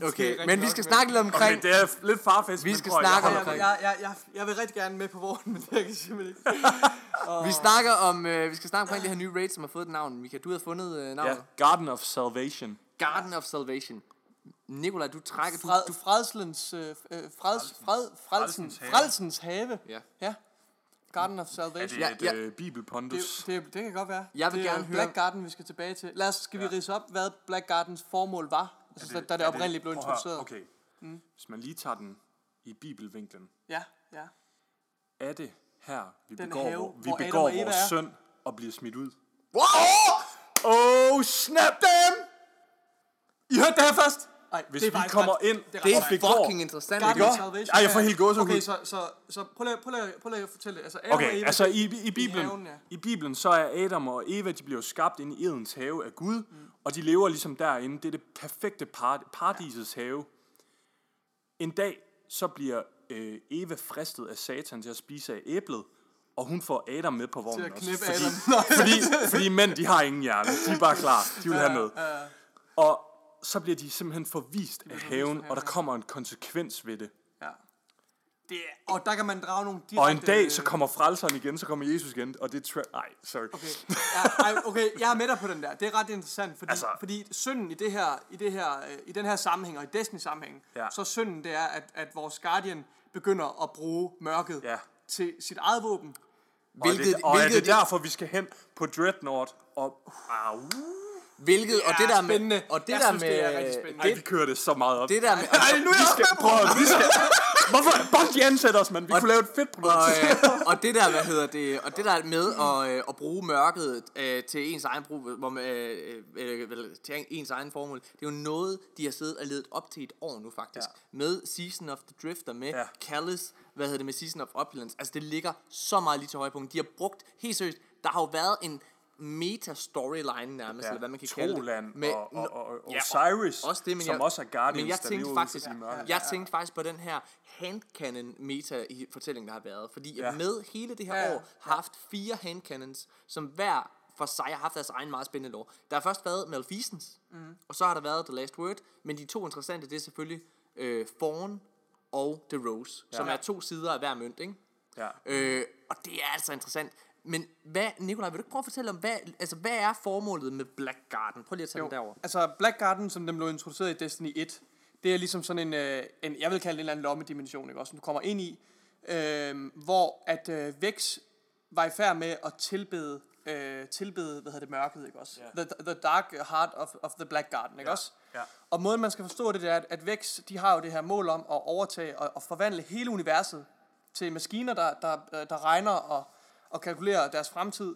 ja, Okay, men vi nok, skal men- snakke lidt omkring... Okay, det er lidt farfest. Vi skal jeg snakke holder omkring- jeg, jeg, jeg, jeg vil rigtig gerne med på vognen, men det kan jeg simpelthen ikke. Vi snakker om, øh, vi skal snakke omkring det her nye raid, som har fået et navn. Mika, du har fundet øh, navnet. Ja, Garden of Salvation. Garden of Salvation. Nikolaj, du trækker... Du, Fred, du, Fredslens, øh, øh, freds, fred, frelsens, frelsens have. ja. Ja. Garden of Er Salvation. det Ja, et ja. øh, bibelpondus? Det, det, det kan godt være. Jeg vil det er gerne høre- Black Garden, vi skal tilbage til. Lad os, skal vi rise op, hvad Black Gardens formål var? Altså, da, da det er oprindeligt blev introduceret. Okay, mm. hvis man lige tager den i bibelvinklen, Ja, ja. er det her, vi Den begår, have, vi Adam begår Eva vores er. søn og bliver smidt ud? Oh, snap them! I hørte det her først? Ej, Hvis det er vi kommer ret- ind det er Det er fucking interessant. Garden ikke? Salvation. Ej, jeg får helt gåsehud. Okay, så, så, så prøv lige, prøv lige, prøv lige at fortælle det. Altså, Adam og Okay, Eva, altså i, i, Bibelen, haven, ja. i Bibelen, så er Adam og Eva, de bliver skabt inde i Edens have af Gud, mm. og de lever ligesom derinde. Det er det perfekte par, paradisets have. En dag, så bliver øh, Eva fristet af Satan til at spise af æblet, og hun får Adam med på vognen også, fordi, fordi, fordi mænd, de har ingen hjerne. De er bare klar. De vil have med. Og så bliver de simpelthen forvist af haven, og der kommer en konsekvens ved det. Ja. Det er, og der kan man drage nogle direkte... Og en dag, så kommer frelseren igen, så kommer Jesus igen, og det er... Tra- Ej, sorry. Okay. Ja, ej, okay, jeg er med dig på den der. Det er ret interessant, fordi, Altså- fordi synden i, det her, i, det her, øh, i den her sammenhæng, og i Destiny sammenhæng, Ja. så synden det er, at, at vores Guardian begynder at bruge mørket Ja. til sit eget våben. Hvilket, og, det, og er hvilket, det derfor, vi skal hen på Dreadnought? Og, au, hvilket, og det der med, spændende. og det Jeg der synes, med, det er rigtig spændende. ej, vi kører det så meget op. det der med, Ej, nu er jeg også med på Prøv vi skal... Hvorfor? Bungie ansætter os, mand. Vi kunne lave et fedt produkt. og, øh, og det der, hvad hedder det, og det der med at, øh, at bruge mørket øh, til ens egen brug, hvor man, øh, øh, til ens egen formål, det er jo noget, de har siddet og ledet op til et år nu faktisk. Ja. Med Season of the Drifter, med Ja. ja. Callus, hvad hedder det, med Season of Opulence. Altså det ligger så meget lige til højpunkt. De har brugt, helt seriøst, der har jo været en meta-storyline nærmest, ja. eller hvad man kan kalde det. Med- og, og, og, og Ja, Osiris, også det, men som jeg, også er Guardians, men jeg der tænkte lever faktisk, i mørket. jeg tænkte faktisk på den her handcannon meta i fortællingen, der har været. Fordi Ja. ja. med hele det her Ja, ja, ja. år har haft fire handcannons, som hver for sig har haft deres egen meget spændende lov. Der har først været Malfeasance, mm. og så har der været The Last Word, men de to interessante, det er selvfølgelig øh, Fawn og The Rose, ja. som er to sider af hver mønt, ikke? Ja. Øh, og det er altså interessant. Men hvad, Nikolaj, vil du ikke prøve at fortælle om, hvad, altså, hvad er formålet med Black Garden? Prøv lige at tage den derover. Altså, Black Garden, som den blev introduceret i Destiny 1, det er ligesom sådan en, øh, en jeg vil kalde det en eller anden lommedimension, ikke også, som du kommer ind i, øh, hvor at øh, Vex var i færd med at tilbede, øh, tilbede hvad hedder det, mørket, ikke også? Ja. The, the Dark Heart of, of the Black Garden, ikke også? Ja. Og måden, man skal forstå det, det er, at, at Vex, de har jo det her mål om at overtage og, og forvandle hele universet til maskiner, der, der, øh, der regner og, og kalkulerer deres fremtid,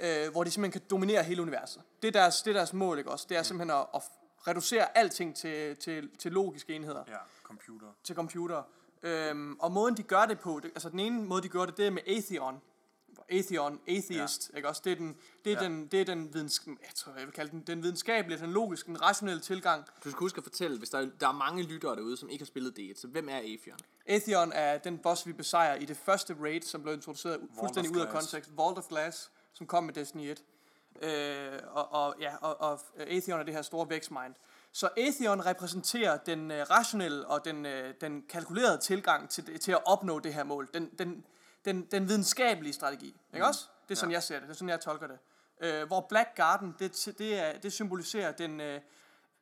øh, hvor de simpelthen kan dominere hele universet. Det er deres, det er deres mål, ikke også? Det er simpelthen at, at reducere alting til, til, til logiske enheder Ja, computer. til computer. Øhm, og måden de gør det på, det, altså den ene måde de gør det, det er med Atheon. Atheon, atheist, ja. ikke også? Det er den, det er Ja. den, det er den, videns, jeg tror, jeg vil kalde den, den videnskabelige, den logiske, den rationelle tilgang. Du skal huske at fortælle, hvis der, er- der er mange lyttere derude, som ikke har spillet D1, så hvem er Afion? Atheon er den boss, vi besejrer i det første raid, som blev introduceret fuldstændig ud af kontekst. Vault of Glass, som kom med Destiny 1. Øh, og, og, ja, og, og Atheon er det her store vækstmind. Så Atheon repræsenterer den øh, rationelle og den, øh, den kalkulerede tilgang til, til at opnå det her mål. Den, den, den, den videnskabelige strategi. Ikke også? Det er sådan, jeg ser det. Det er sådan, jeg tolker det. Øh, hvor Black Garden, det, det, er, det symboliserer den, øh,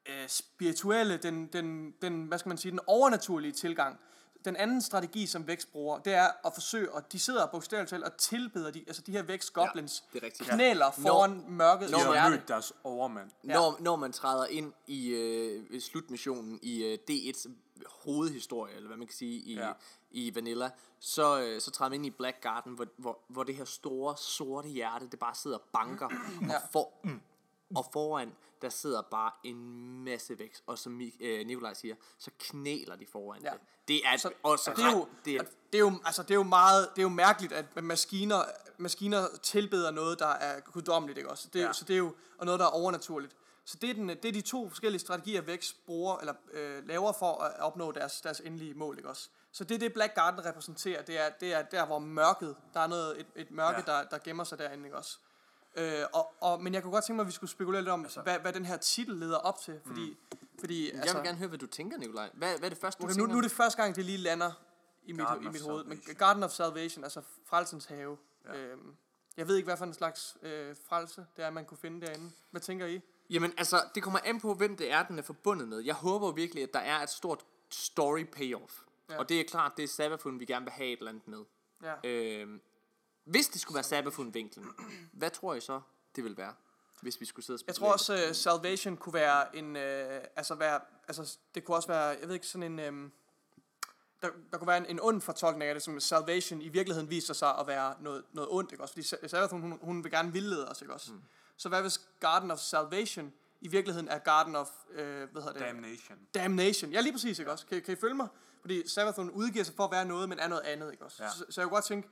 øh, spirituelle, den, den, den, hvad skal man sige, den overnaturlige tilgang. Den anden strategi, som Vex bruger, det er at forsøge, og de sidder bogstaveligt talt og tilbeder, de, altså de her Vex Goblins, det er rigtigt. knæler foran mørket De i har hjerte. mødt deres overmand. Når, når man træder ind i øh, slutmissionen i øh, D1's hovedhistorie, eller hvad man kan sige, i, Ja. ja. i Vanilla, så, øh, så træder man ind i Black Garden, hvor, hvor, hvor det her store, sorte hjerte, det bare sidder og banker. Ja. og, for, og foran, der sidder bare en masse vækst. Og som Mik- øh, Nikolaj siger, så knæler de foran Ja. det. Det er, Så, og så det er jo, det er, det er jo, altså det er jo meget, det er jo mærkeligt, at maskiner, maskiner tilbeder noget, der er guddommeligt, ikke også? Det er, Ja. Så det er jo og noget, der er overnaturligt. Så det er, den, det er de to forskellige strategier, Vex bruger, eller øh, laver for at opnå deres, deres endelige mål, ikke også? Så det er det, Black Garden repræsenterer. Det er, det er der, hvor mørket, der er noget, et, et mørke, ja. der, der gemmer sig derinde, ikke også? Øh, og, og, men jeg kunne godt tænke mig, at vi skulle spekulere lidt om, altså, hvad, hvad den her titel leder op til, fordi... Mm. fordi jeg vil gerne høre, hvad du tænker, Nikolaj. Hvad, hvad er det første, du nu, tænker? nu er det første gang, det lige lander i mit, Garden i mit hoved. Men. Garden of Salvation, altså frelsens have. Ja. Øhm, jeg ved ikke, hvad for en slags øh, frelse det er, man kunne finde derinde. Hvad tænker I? Jamen, altså, det kommer an på, hvem det er, den er forbundet med. Jeg håber virkelig, at der er et stort story payoff. Ja. Og det er klart, det er Sabafun, vi gerne vil have et eller andet med. Ja. Øhm, hvis det skulle være Sabafun-vinklen, hvad tror I så, det vil være? Hvis vi skulle sidde og Jeg spekulere? tror også, uh, Salvation kunne være en... Øh, altså, være, altså, det kunne også være, jeg ved ikke, sådan en... Øh, der, der kunne være en, en ond fortolkning af det, som Salvation i virkeligheden viser sig at være noget, noget ondt, ikke også? Fordi Sa- Sabbath, hun, hun vil gerne vildlede os, ikke også? Mm. Så hvad hvis Garden of Salvation i virkeligheden er Garden of, øh, hvad hedder det? Damnation. Damnation. Ja, lige præcis, ikke også? Kan, kan I følge mig? Fordi Sabbathon udgiver sig for at være noget, men er noget andet, ikke også? Ja. Så, så jeg kunne godt tænke,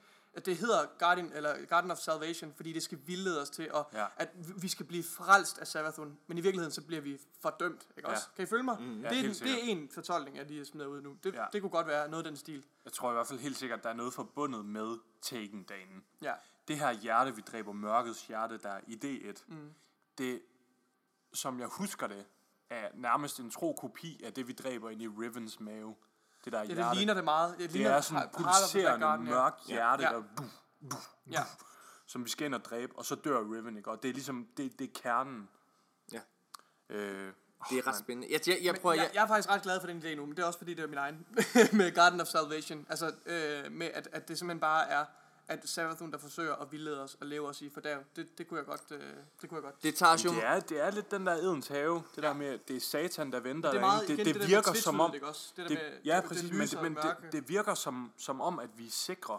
det hedder Guardian, eller Garden of Salvation, fordi det skal vildlede os til, at, Ja. at vi- skal blive frelst af Sabbathon, men i virkeligheden så bliver vi fordømt, ikke Ja. også? Kan I følge mig? Ja, det, er, det er en fortolkning, jeg lige har smidt ud nu. Det, Ja. det kunne godt være noget af den stil. Jeg tror i hvert fald helt sikkert, at der er noget forbundet med Taken-dagen. Ja. Det her hjerte, vi dræber mørkets hjerte, der er i D1, mm. det, som jeg husker det, er nærmest en tro kopi af det, vi dræber ind i Rivens mave. Det der Ja, hjerte. det ligner det meget. Det, det ligner er sådan Black pulserende, Garden, ja. hjerte, Ja. der buh, buh, Ja. som vi skal ind og dræbe, og så dør Riven, ikke? Og det er ligesom, det, det er kernen. Ja. Øh, Det er ret spændende. Jeg, jeg, jeg prøver, jeg, jeg, jeg er faktisk ret glad for den idé nu, men det er også fordi, det er min egen med Garden of Salvation. Altså, øh, med at, at det simpelthen bare er, at Savathun, der forsøger at vildlede os og leve os i fordærv. Det, det kunne jeg godt, øh, det kunne jeg godt. Det tager jo... Det er, det er lidt den der edens have, det der med, det er satan, der venter det er meget, igen, det, det, der virker med som om, også? Det, der det, med, ja, det, præcis, det men, det, og men det, det virker som, som om, at vi er sikre,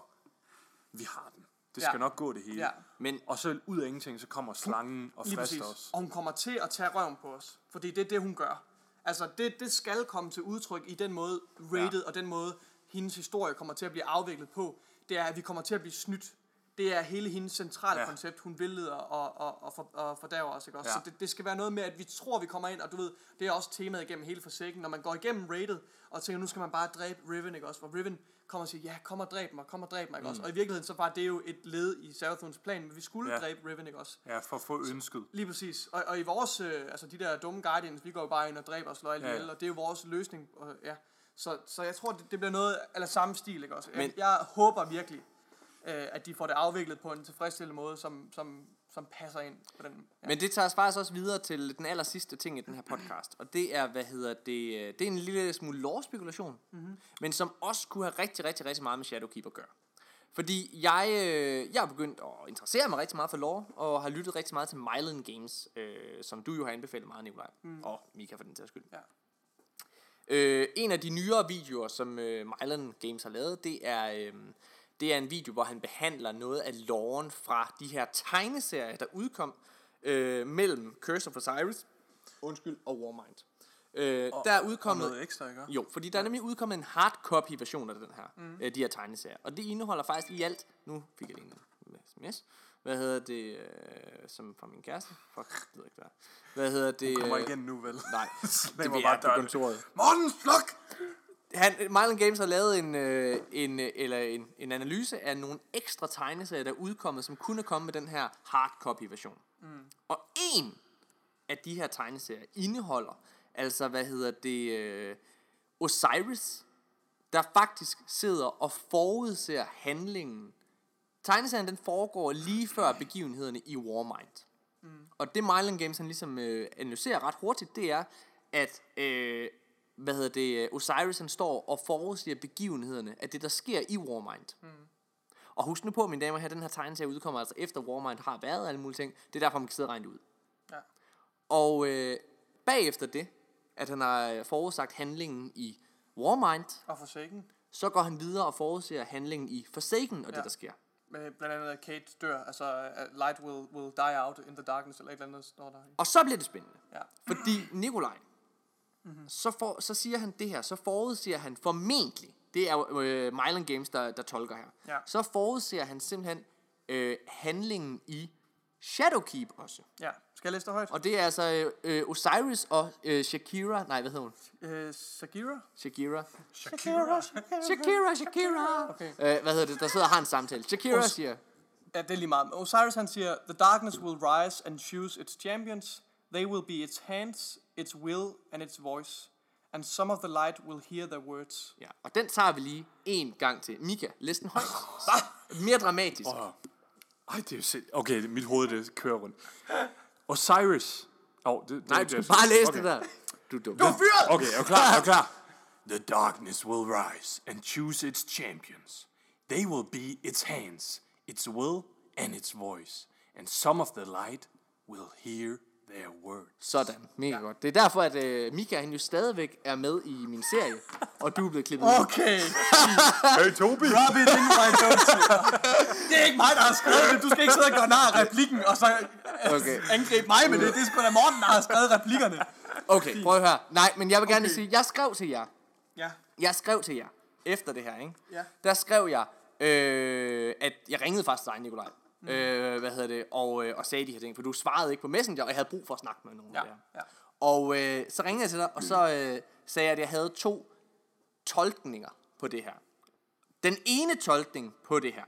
vi har den. Det Ja. skal nok gå det hele. Ja. Men Og så ud af ingenting, så kommer slangen og frister os. Og hun kommer til at tage røven på os. Fordi det er det, hun gør. Altså, det, det skal komme til udtryk i den måde, rated, ja. og den måde, hendes historie kommer til at blive afviklet på. Det er, at vi kommer til at blive snydt. Det er hele hendes centrale ja. Koncept. Hun vildleder og, og, og, for, og fordærver os, ikke også? Ja. Så det, det skal være noget med, at vi tror, vi kommer ind, og du ved, det er også temaet igennem hele forsikken. Når man går igennem rated, og tænker, nu skal man bare dræbe Riven, ikke også? Hvor Riven kommer og siger, ja, kom og dræb mig, kom og dræb mig, ikke også? Og i virkeligheden, så var det jo et led i Sarathuns plan, men vi skulle ja. Dræbe Riven, ikke også? Ja, for at få ønsket. Lige præcis. Og, og i vores, øh, altså de der dumme Guardians, vi går jo bare ind og dræber og slår alt ja. ihjel, og det er jo vores løsning. Og, ja. Så, så jeg tror, det, det bliver noget eller samme stil, ikke også? Jeg, Men- jeg håber virkelig, øh, at de får det afviklet på en tilfredsstillende måde, som, som, som passer ind på den. Ja. Men det tager os faktisk også videre til den aller sidste ting i den her podcast, og det er, hvad hedder det, øh, det er en lille smule lore-spekulation, mm-hmm. men som også kunne have rigtig, rigtig, rigtig meget med Shadowkeep at gøre. Fordi jeg, øh, jeg er begyndt at interessere mig rigtig meget for lore, og har lyttet rigtig meget til Myland Games, øh, som du jo har anbefalet meget, Nikolaj, mm. og Mika for den sags skyld. Ja. Øh, en af de nyere videoer, som øh, Myland Games har lavet, det er, øh, det er en video, hvor han behandler noget af loren fra de her tegneserier, der udkom øh, mellem Curse of Osiris undskyld, og Warmind. Øh, der er Og udkommet... noget ekstra, ikke? Jo, fordi der er nemlig udkommet en hardcopy version af den her, mm. øh, de her tegneserier. Og det indeholder faktisk i alt, nu fik jeg lige en sms, hvad hedder det, øh, som fra min kæreste? Fuck, det ved jeg ikke, hvad. Hvad hedder det? Kommer øh, igen nu, vel? Nej, det var bare jeg på kontoret. Morten, sluk! Han, Mylan Games har lavet en, øh, en, øh, eller en, en analyse af nogle ekstra tegneserier, der er udkommet, som kunne komme med den her hardcopy version. Mm. Og en af de her tegneserier indeholder, altså hvad hedder det, øh, Osiris, der faktisk sidder og forudser handlingen. Tegneserien den foregår lige før begivenhederne i Warmind. Mm. Og det Mylan Games han ligesom øh, analyserer ret hurtigt, det er, at øh, hvad hedder det, øh, Osiris han står og forudsiger begivenhederne af det, der sker i Warmind. Mm. Og husk nu på, mine damer og herrer, den her tegneserie udkommer altså efter Warmind har været og alle mulige ting. Det er derfor, man kan sidde og regne det ud. Ja. Og øh, bagefter det, at han har øh, forudsagt handlingen i Warmind, Og Forsaken. så går han videre og forudser handlingen i Forsaken og. Ja. det, der sker. Med blandt andet, at Kate dør. Altså, uh, light will, will die out in the darkness, eller et eller andet, står der. Og så bliver det spændende. Ja. Fordi Nikolaj, mm-hmm. så, for, så siger han det her, så forudser han formentlig, det er jo øh, Mylan Games, der, der tolker her, Ja. så forudser han simpelthen øh, handlingen i Shadowkeep også. Ja. Skal jeg læse det højt? Og det er altså øh, Osiris og øh, Shakira, nej, hvad hedder hun? Øh, Sagira? Shakira. Shakira. Shakira, Shakira. Okay. Øh, hvad hedder det? Der sidder og har en samtale. Shakira Os- siger, Ja, det er lige meget. Osiris han siger, The darkness will rise and choose its champions. They will be its hands, its will and its voice. And some of the light will hear their words. ja, og den tager vi lige en gang til. Mika, læs den højt. Mere dramatisk. Åh. Ej, det er jo sind... Okay, mit hoved det kører rundt. Osiris. Oh, det, det, Nej, det, du skal bare læse okay. det der. Du er dum. Okay, er du klar? Er du klar? The darkness will rise and choose its champions. They will be its hands, its will and its voice. And some of the light will hear their words. Sådan, mega ja. godt. Det er derfor, at øh, Mika han jo stadigvæk er med i min serie, og du er blevet klippet. Okay. Hey, Toby! Rub it in my. Det er ikke mig, der har skrevet det. Du skal ikke sidde og gøre nar replikken, og så Okay. okay. angribe mig med det. Det er sgu da Morten, der har skrevet replikkerne. Okay, prøv at høre. Nej, men jeg vil gerne Okay. sige, jeg skrev til jer. Ja. Jeg skrev til jer, efter det her, ikke? Ja. Der skrev jeg, øh, at jeg ringede faktisk til dig, Nikolaj. Mm. Øh, hvad hedder det? Og, øh, og sagde de her ting, for du svarede ikke på Messenger, og jeg havde brug for at snakke med nogen Ja. der. ja. Og øh, så ringede jeg til dig, og så øh, sagde jeg, at jeg havde to tolkninger på det her. Den ene tolkning på det her,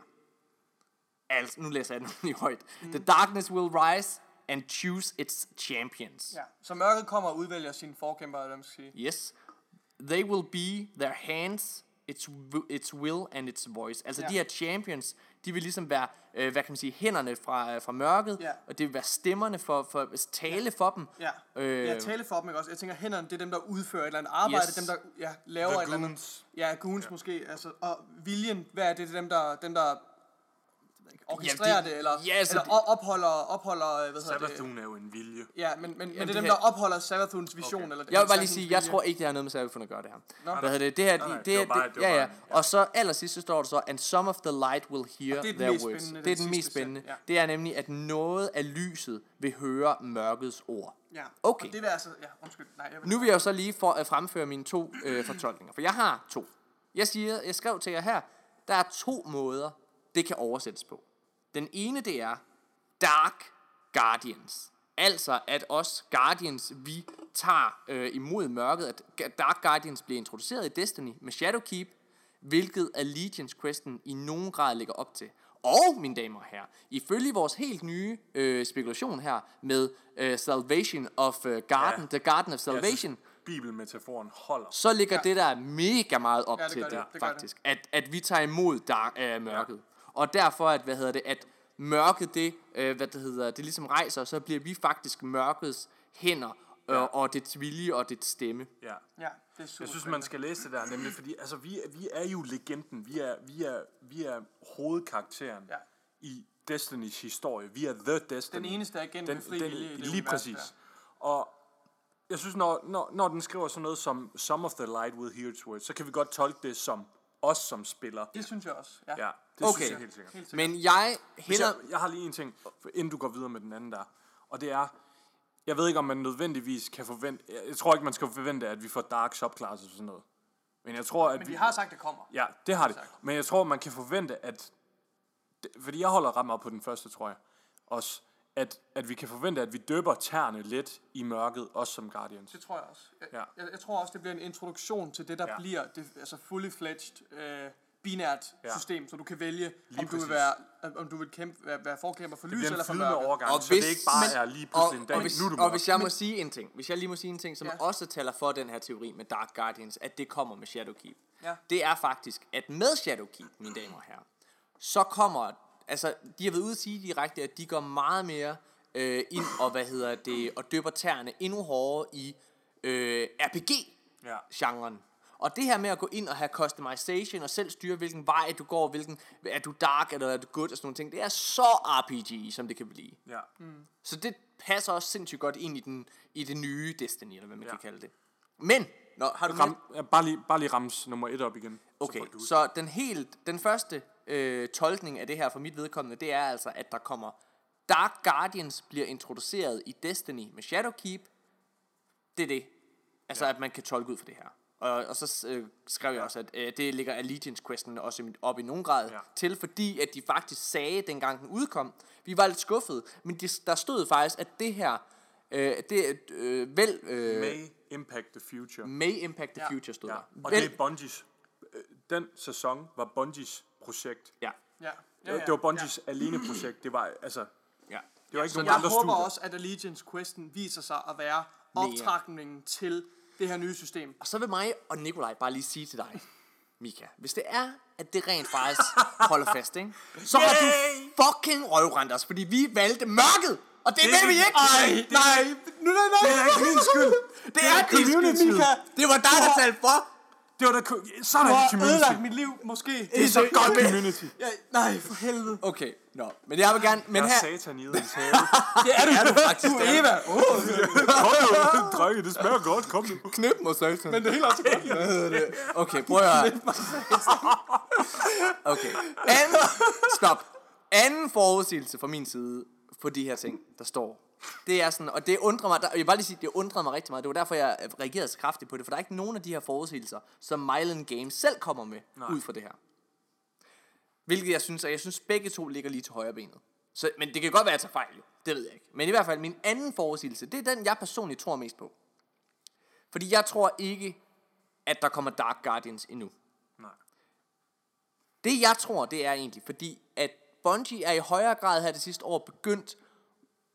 altså, nu læser jeg den lige højt. Mm. The darkness will rise and choose its champions. ja. Så mørket kommer og udvælger sine forkæmpere, eller hvad man skal sige. Yes. They will be their hands, its, its will and its voice. Altså Ja. de her champions, de vil ligesom være, øh, hvad kan man sige, hænderne fra, øh, fra mørket, Ja. og det vil være stemmerne for, for tale for dem. Ja, Øh. øh, ja tale for dem, ikke også? Jeg tænker, hænderne, det er dem, der udfører et eller andet arbejde, Yes. dem, der ja, laver The et eller andet. goons. Ja, goons ja. måske. Altså, og viljen, hvad er det? Det er dem, der, dem, der orkestrerer Jamen, det- det, eller, ja, altså, eller det- op- opholder, opholder, øh, hvad hedder det? Sabathun er jo en vilje. Ja, men, men, men det er det dem, der opholder Sabathuns vision. Okay. Eller Jeg vil bare lige sige, jeg tror ikke, det har noget med Seraphon at gøre det her. Nå. Hvad hedder det? Det her, Nej, nej, det, det det, bare- ja, ja. Og så allersidst så står der så, and some of the light will hear Og det er den their mest words. spændende, Det er den mest spændende. ja. Det er nemlig, at noget af lyset vil høre mørkets ord. Ja, Okay. og det vil altså... Ja, undskyld. Nej, jeg vil, Nu vil jeg jo så lige for at fremføre mine to øh, fortolkninger, for jeg har to. Jeg siger, jeg skrev til jer her, der er to måder, det kan oversættes på. Den ene, det er Dark Guardians. Altså, at os Guardians, vi tager øh, imod mørket, at Dark Guardians bliver introduceret i Destiny med Shadowkeep, hvilket Allegiance-questen i nogen grad ligger op til. Og, mine damer og herrer, ifølge vores helt nye øh, spekulation her med øh, Salvation of øh, Garden, Ja. The Garden of Salvation, synes, Bibelmetaforen holder. så ligger Ja. det der mega meget op Ja, det til det, det. Det faktisk. At, at vi tager imod dark, øh, mørket. Og derfor, at, hvad hedder det, at mørket, det, øh, hvad det hedder, det ligesom rejser, så bliver vi faktisk mørkets hænder, øh, Ja. og dets vilje og dets stemme. Ja. Ja, det er super Jeg synes, man skal læse det der, nemlig fordi altså, vi, er- vi er jo legenden. Vi er, vi er, vi er hovedkarakteren Ja. i Destinys historie. Vi er The Destiny. Den eneste agent med fri vilje i det Lige præcis. der. Og jeg synes, når, når, når den skriver sådan noget som Some of the light will hear its words, så kan vi godt tolke det som os som spiller. Det synes jeg også. Ja. Ja, det Okay. synes jeg helt sikkert. Helt sikkert. Men jeg hælder... jeg, jeg har lige en ting, for inden du går videre med den anden der. Og det er, jeg ved ikke, om man nødvendigvis kan forvente, jeg, tror ikke, man skal forvente, at vi får dark subclasses og sådan noget. Men jeg tror, at Men vi har sagt, det kommer. Ja, det har det. Sagt. Men jeg tror, man kan forvente, at... Fordi jeg holder ret meget på den første, tror jeg. Også, at, at vi kan forvente, at vi døber tæerne lidt i mørket, også som Guardians. Det tror jeg også. Jeg, Ja. jeg, jeg tror også, det bliver en introduktion til det, der ja. bliver det altså fully fledged øh, binært Ja. system, så du kan vælge, Lige om du, vil være, om du vil kæmpe, være, være forkæmper for Det lys eller for mørke. overgang, Og så hvis- det ikke bare men- er lige Og, pludselig en dag. og, hvis, nu er du og hvis jeg må sige en ting, hvis jeg lige må sige en ting, som Ja. også taler for den her teori med Dark Guardians, at det kommer med Shadowkeep, Ja. det er faktisk, at med Shadowkeep, mine damer og herrer, så kommer, altså, de har været ude at sige direkte, at de går meget mere øh, ind og, hvad hedder det, og døber tæerne endnu hårdere i øh, RPG-genren. Ja. Og det her med at gå ind og have customization og selv styre, hvilken vej du går, hvilken, er du dark eller er du good og sådan nogle ting, det er så RPG, som det kan blive. Ja. Så det passer også sindssygt godt ind i, den, i det nye Destiny, eller hvad man Ja. kan kalde det. Men, Nå, har du Ram, ja, bare, lige, bare lige rams nummer et op igen. Okay, du- så den helt, den første øh, tolkning af det her for mit vedkommende, det er altså, at der kommer Dark Guardians bliver introduceret i Destiny med Shadowkeep. Det er det. Altså, ja. at man kan tolke ud for det her. Og, og så øh, skrev jeg også, at øh, det ligger Allegiance-questen også op i nogen grad Ja. ja. til, fordi at de faktisk sagde, dengang den udkom, vi var lidt skuffede, men de, der stod faktisk, at det her, øh, det øh, vel, øh, may, impact the future. may impact the Ja. future, stod Ja. der. Og vel, det er Bungies. øh, Den sæson var Bungies projekt. Ja, Ja. Ja, det var Bungies ja. alene projekt. Det var, altså, ja. det var ikke Så nogen jeg andre håber studier. også, at Allegiance Questen viser sig at være optrækningen til det her nye system. Og så vil mig og Nikolaj bare lige sige til dig, Mika, hvis det er, at det rent faktisk holder fast, ikke? så har du fucking røvrendt os, fordi vi valgte mørket, og det, det vil vi ikke. Ej, nej, nu, nej, nej. Det er ikke min skyld. det er din skyld. Mika. Det var dig, der talte for. Det var da... ko- Så er Du har ødelagt mit liv, måske. Det er så godt community. Ja, nej, for helvede. Okay, nå. Men jeg vil gerne... Men Jeg her... er satan i ens have. Det er du, er du faktisk. Du er Eva. Oh, Kom nu, drenge, det smager godt. Kom nu. Knip mig, satan. men det er helt også godt. Okay, prøv at høre. Okay. Anden, stop. Anden forudsigelse fra min side på de her ting, der står. Det er sådan, og det undrer mig, der, jeg vil bare lige sige, det undrede mig rigtig meget. Det var derfor, jeg reagerede så kraftigt på det, for der er ikke nogen af de her forudsigelser, som Mylan Games selv kommer med. Nej. ud fra det her. Hvilket jeg synes, og jeg synes begge to ligger lige til højre benet. Så, men det kan godt være, at jeg tager fejl, jo. Det ved jeg ikke. Men i hvert fald, min anden forudsigelse, det er den, jeg personligt tror mest på. Fordi jeg tror ikke, at der kommer Dark Guardians endnu. Nej. Det jeg tror, det er egentlig, fordi at Bungie er i højere grad her det sidste år begyndt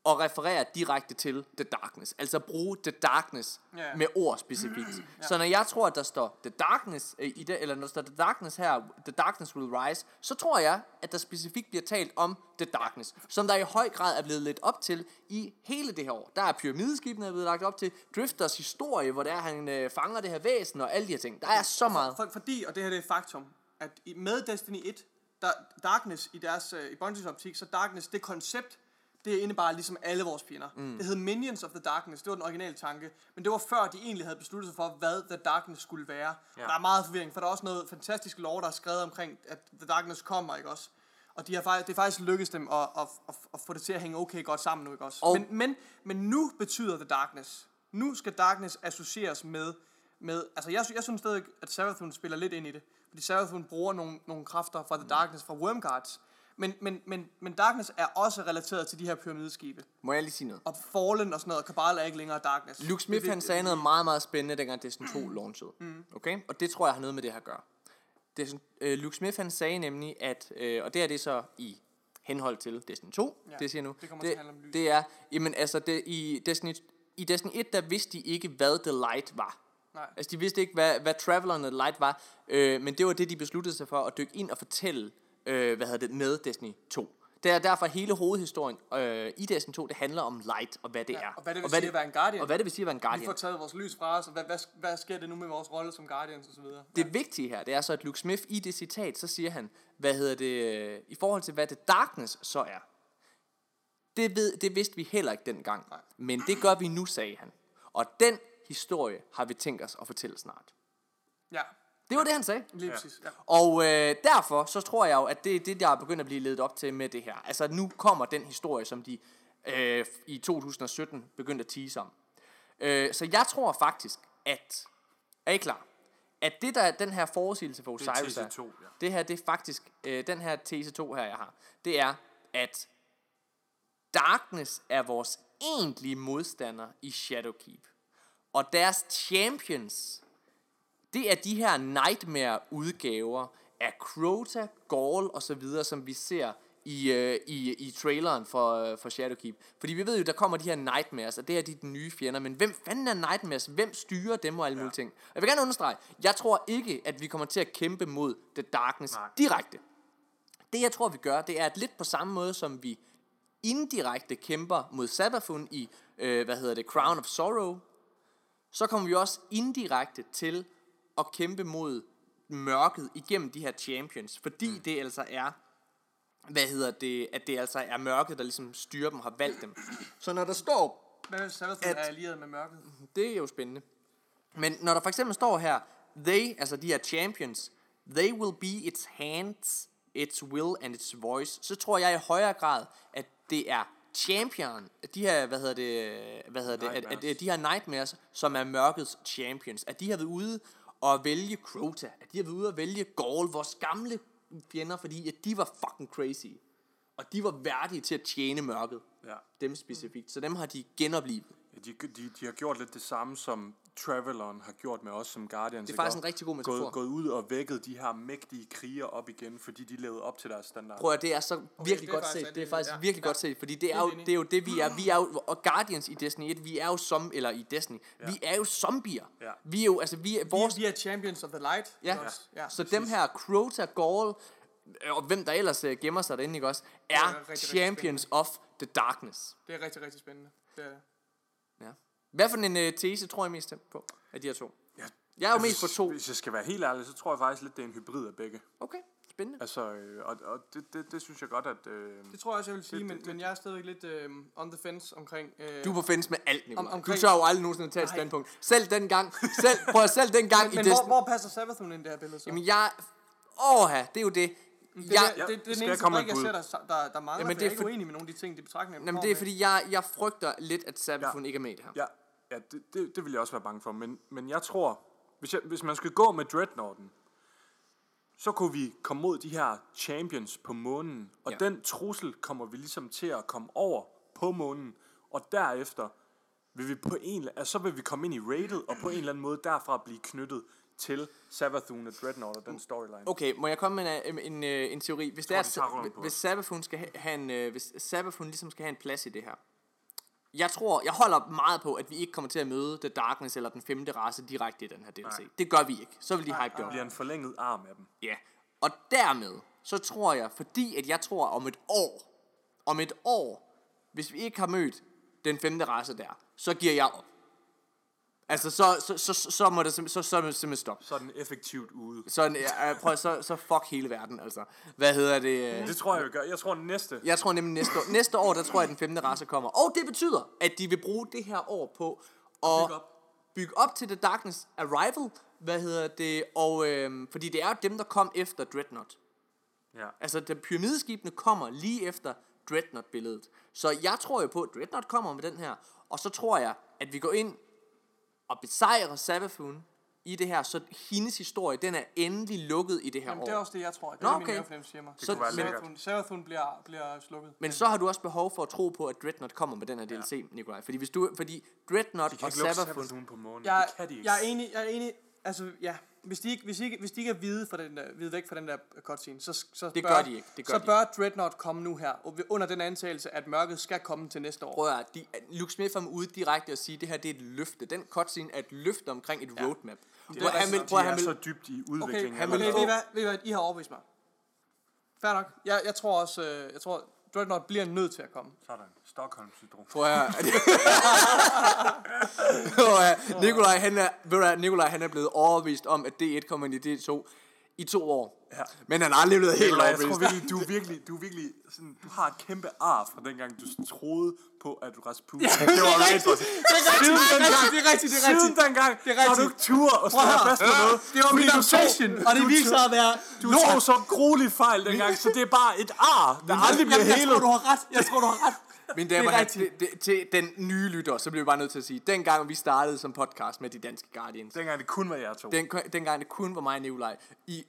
at referere direkte til The Darkness. Altså bruge The Darkness yeah. med ord specifikt. ja. Så når jeg tror, at der står The Darkness øh, i det, eller når der står The Darkness her, The Darkness will rise, så tror jeg, at der specifikt bliver talt om The Darkness, som der i høj grad er blevet lidt op til i hele det her år. Der er pyramideskibene er blevet lagt op til, Drifters historie, hvor der han øh, fanger det her væsen og alle de her ting. Der er så meget. For, fordi, og det her det er faktum, at i- med Destiny 1, der, Darkness i deres, øh, i Bungie's optik, så Darkness, det koncept, det indebar ligesom alle vores fjender. Mm. Det hed Minions of the Darkness, det var den originale tanke. Men det var før, de egentlig havde besluttet sig for, hvad The Darkness skulle være. Ja. Der er meget forvirring, for der er også noget fantastisk lore, der er skrevet omkring, at The Darkness kommer, ikke også? Og de har faktisk, det er faktisk lykkedes dem at, at, at, at få det til at hænge okay godt sammen nu, ikke også? Og- Men, men, men nu betyder The Darkness, nu skal Darkness associeres med, med altså jeg, jeg synes stadig, at Serathun spiller lidt ind i det. Fordi Serathun bruger nogle, nogle kræfter fra The Darkness, fra Wormguards. Men, men, men, men Darkness er også relateret til de her pyramideskibe. Må jeg lige sige noget? Og Fallen og sådan noget, og Cabal er ikke længere Darkness. Luke Smith Det han sagde noget meget, meget spændende, dengang Destiny 2 launchede. Mm. Okay? Og det tror jeg har noget med det her at gøre. Destiny, øh, Luke Smith han sagde nemlig, at, øh, og det er det så i henhold til Destiny 2, Ja, det siger nu. det kommer til at handle om lys. Det er, jamen altså, det, i, Destiny, i Destiny 1, der vidste de ikke, hvad The Light var. Nej. Altså, de vidste ikke, hvad, hvad Traveler and the Light var, øh, men det var det, de besluttede sig for at dykke ind og fortælle, øh, hvad hedder det, med Destiny 2. Det er derfor hele hovedhistorien øh, i Destiny 2, det handler om Light, og hvad det Ja, er. og hvad det vil sige at være en Guardian. Og hvad det vil sige at være en Vi Guardian. får taget vores lys fra os, og hvad, hvad, hvad sker det nu med vores rolle som Guardians og så videre? Det vigtige her, det er så, at Luke Smith i det citat, så siger han, hvad hedder det, øh, i forhold til hvad det darkness så er. Det, ved, det vidste vi heller ikke dengang, Nej. men det gør vi nu, sagde han. Og den historie har vi tænkt os at fortælle snart. Ja, Det var det, han sagde. lige præcis. Ja. Og øh, derfor så tror jeg jo, at det er det, der er begyndt at blive ledet op til med det her. Altså nu kommer den historie, som de øh, i 2017 begyndte at tease om. Øh, så jeg tror faktisk, at... Er I klar? At det der, den her forudsigelse for Det Osiris TC2, ja. det her, det er faktisk, øh, den her TC2 her, jeg har, det er, at Darkness er vores egentlige modstander i Shadowkeep. Og deres champions, det er de her Nightmare-udgaver af Crota, Gaul og så videre, som vi ser i, øh, i, i traileren for, øh, for Shadowkeep. Fordi vi ved jo, der kommer de her Nightmares, og det er de, de nye fjender. Men hvem fanden er Nightmares? Hvem styrer dem og alle mulige ting? Og jeg vil gerne understrege, jeg tror ikke, at vi kommer til at kæmpe mod The Darkness Nej. direkte. Det jeg tror, vi gør, det er at lidt på samme måde, som vi indirekte kæmper mod Sabafun i, øh, hvad hedder det, Crown of Sorrow, så kommer vi også indirekte til at kæmpe mod mørket igennem de her champions, fordi mm. det altså er, hvad hedder det, at det altså er mørket, der ligesom styrer dem og har valgt dem. Så når der står, Hvad hvis Savathun At- er allieret med mørket? det er jo spændende, men når der for eksempel står her, they, altså de her champions, they will be its hands, its will and its voice, så tror jeg i højere grad, at det er champion, de her, hvad hedder det, hvad hedder det, at, at, at de her nightmares, som er mørkets champions, at de har været ude og vælge Crota, at de har været ude og vælge Gaul, vores gamle fjender, fordi at de var fucking crazy. Og de var værdige til at tjene mørket. Ja. Dem specifikt. Så dem har de genoplevet. Ja, de, de, de har gjort lidt det samme, som Traveleren har gjort med os som Guardians. Det er faktisk en rigtig god metafor. Gået, gået ud og vækket de her mægtige kriger op igen, fordi de levede op til deres standard. Prøv at det er så virkelig er godt set. Det er rigtig- faktisk ja, virkelig ja. godt set, fordi det er, jo, det er jo det, vi er. Vi er jo, og Guardians i Destiny 1, vi er jo som, eller i Destiny, ja. vi er jo zombier. Ja. Vi er jo, altså vi er, vores, Vi, vi er champions of the light. ja. også? ja. Så dem her, Crota, Gaul, og hvem der ellers øh, gemmer sig derinde, ikke også, er rigtig, rigtig champions of the darkness. Det er rigtig, rigtig spændende. Det er, Ja. Hvad for en øh, tese tror jeg mest på af de her to? Ja, Jeg er jo altså, mest på to. Hvis jeg skal være helt ærlig, så tror jeg faktisk lidt, det er en hybrid af begge. Okay, spændende. Altså, øh, og, og det, det, det synes jeg godt, at... Øh, det tror jeg også, jeg vil sige, Det- men, det- men jeg er stadig lidt øh, on the fence omkring... Øh, Du er på fence med alt, Nicolaj. Om- Du omkring- tør jo aldrig nogensinde tage et standpunkt. Selv den gang, selv, prøv at selv den gang i men hvor, hvor passer Savathun ind i det her billede så? Jamen jeg... Åh, det er jo det. det, Jeg, det, det, det, det er den jeg eneste med brik, jeg ser, der, der, der mangler, Jamen, det det er er ikke for- uenig med nogle af de ting, de betragtninger, Jamen, det er fordi, jeg, jeg frygter lidt, at Sabafun ja. ikke er med i det her. ja, ja det, det, det vil jeg også være bange for. Men, men jeg tror, hvis, jeg, hvis man skal gå med Dreadnoughten, så kunne vi komme mod de her champions på månen. Og Ja. den trussel kommer vi ligesom til at komme over på månen. Og derefter vil vi på en, altså, så vil vi komme ind i rated, og på en eller anden måde derfra blive knyttet til Savathun og Dreadnought og den storyline. Okay, må jeg komme med en, en, en, en teori? Hvis, det er, hvis. Sabafun skal ha- have en, øh, hvis Sabafun ligesom skal have en plads i det her. Jeg tror, jeg holder meget på, at vi ikke kommer til at møde The Darkness eller den femte race direkte i den her DLC. Nej. Det gør vi ikke. Så vil de hype det Det op. bliver en forlænget arm af dem. Ja. Og dermed, så tror jeg, fordi at jeg tror om et år, om et år, hvis vi ikke har mødt den femte race der, så giver jeg op. Altså, så, så, så, så, må det sim- så, så, simpelthen stoppe. Så den effektivt ude. Så, ja, prøv, så, så fuck hele verden, altså. Hvad hedder det? øh? Det tror jeg, vi gør. Jeg tror, næste... Jeg tror nemlig næste år, næste år, der tror jeg, at den femte race kommer. Og det betyder, at de vil bruge det her år på at Bygge op. bygge op til The Darkness Arrival. Hvad hedder det? Og, øhm, fordi det er dem, der kom efter Dreadnought. Ja. Altså, de pyramideskibene kommer lige efter Dreadnought-billedet. Så jeg tror jo på, at Dreadnought kommer med den her. Og så tror jeg, at vi går ind og besejrer Savathun i det her, så hendes historie, den er endelig lukket i det her Jamen, år. det er også det, jeg tror. Det Nå, er min okay. mavefornemmelse siger mig. Så- kunne. Serathun- Serathun bliver, bliver slukket. Men så har du også behov for at tro på, at Dreadnought kommer med den her DLC, ja. Nikolaj. Fordi, hvis du, fordi Dreadnought De kan og ikke lukke Savathun... Savathun på månen. Jeg, det kan de ikke. jeg er enig, jeg er enig. Altså, ja. Hvis de ikke, hvis de ikke, hvis de ikke er hvide, for den der, hvide væk fra den der cutscene, så, så Det bør, gør de ikke, det gør så de bør Dreadnought komme nu her, og ved- under den antagelse, at mørket skal komme til næste år. Prøv at de, Luke Smith er ude direkte og sige, at det her det er et løfte. Den cutscene er et løfte omkring et ja. roadmap. Det Prøv, er, han vil, prøv, at er han vil, så dybt i Okay, udviklingen. han okay, vil ved få- I hvad, ved I hvad, I har overbevist mig. Fair nok. Jeg, jeg tror også, øh, jeg tror, Dreadnought bliver nødt til at komme. Sådan. Stockholm-syndrom. Prøv at høre. Nikolaj, han er, ved du Nikolaj, han er blevet overbevist om, at D1 kommer ind i D2 i to år. Ja. Men han har aldrig blevet helt Nikolaj, jeg tror overbevist. virkelig, du er virkelig, du er virkelig sådan, du har et kæmpe ar fra dengang, du troede på, at Rasputin, ja, det var rigtigt. Siden dengang, det er rigtigt, det er siden rigtigt. dengang, Det er har du rigtigt. ikke tur og stå fast på noget. Det var min du obsession, og det du viser sig at være Du tog så grueligt fejl dengang, så det er bare et ar, der aldrig bliver Jamen, jeg tror, helet. du har ret. Jeg tror, du har ret. Mine damer og er herrer, det, det, til den nye lytter, så bliver vi bare nødt til at sige, dengang vi startede som podcast med de danske Guardians, Dengang det kun var jer to. den, dengang det kun var mig og Nikolaj, i,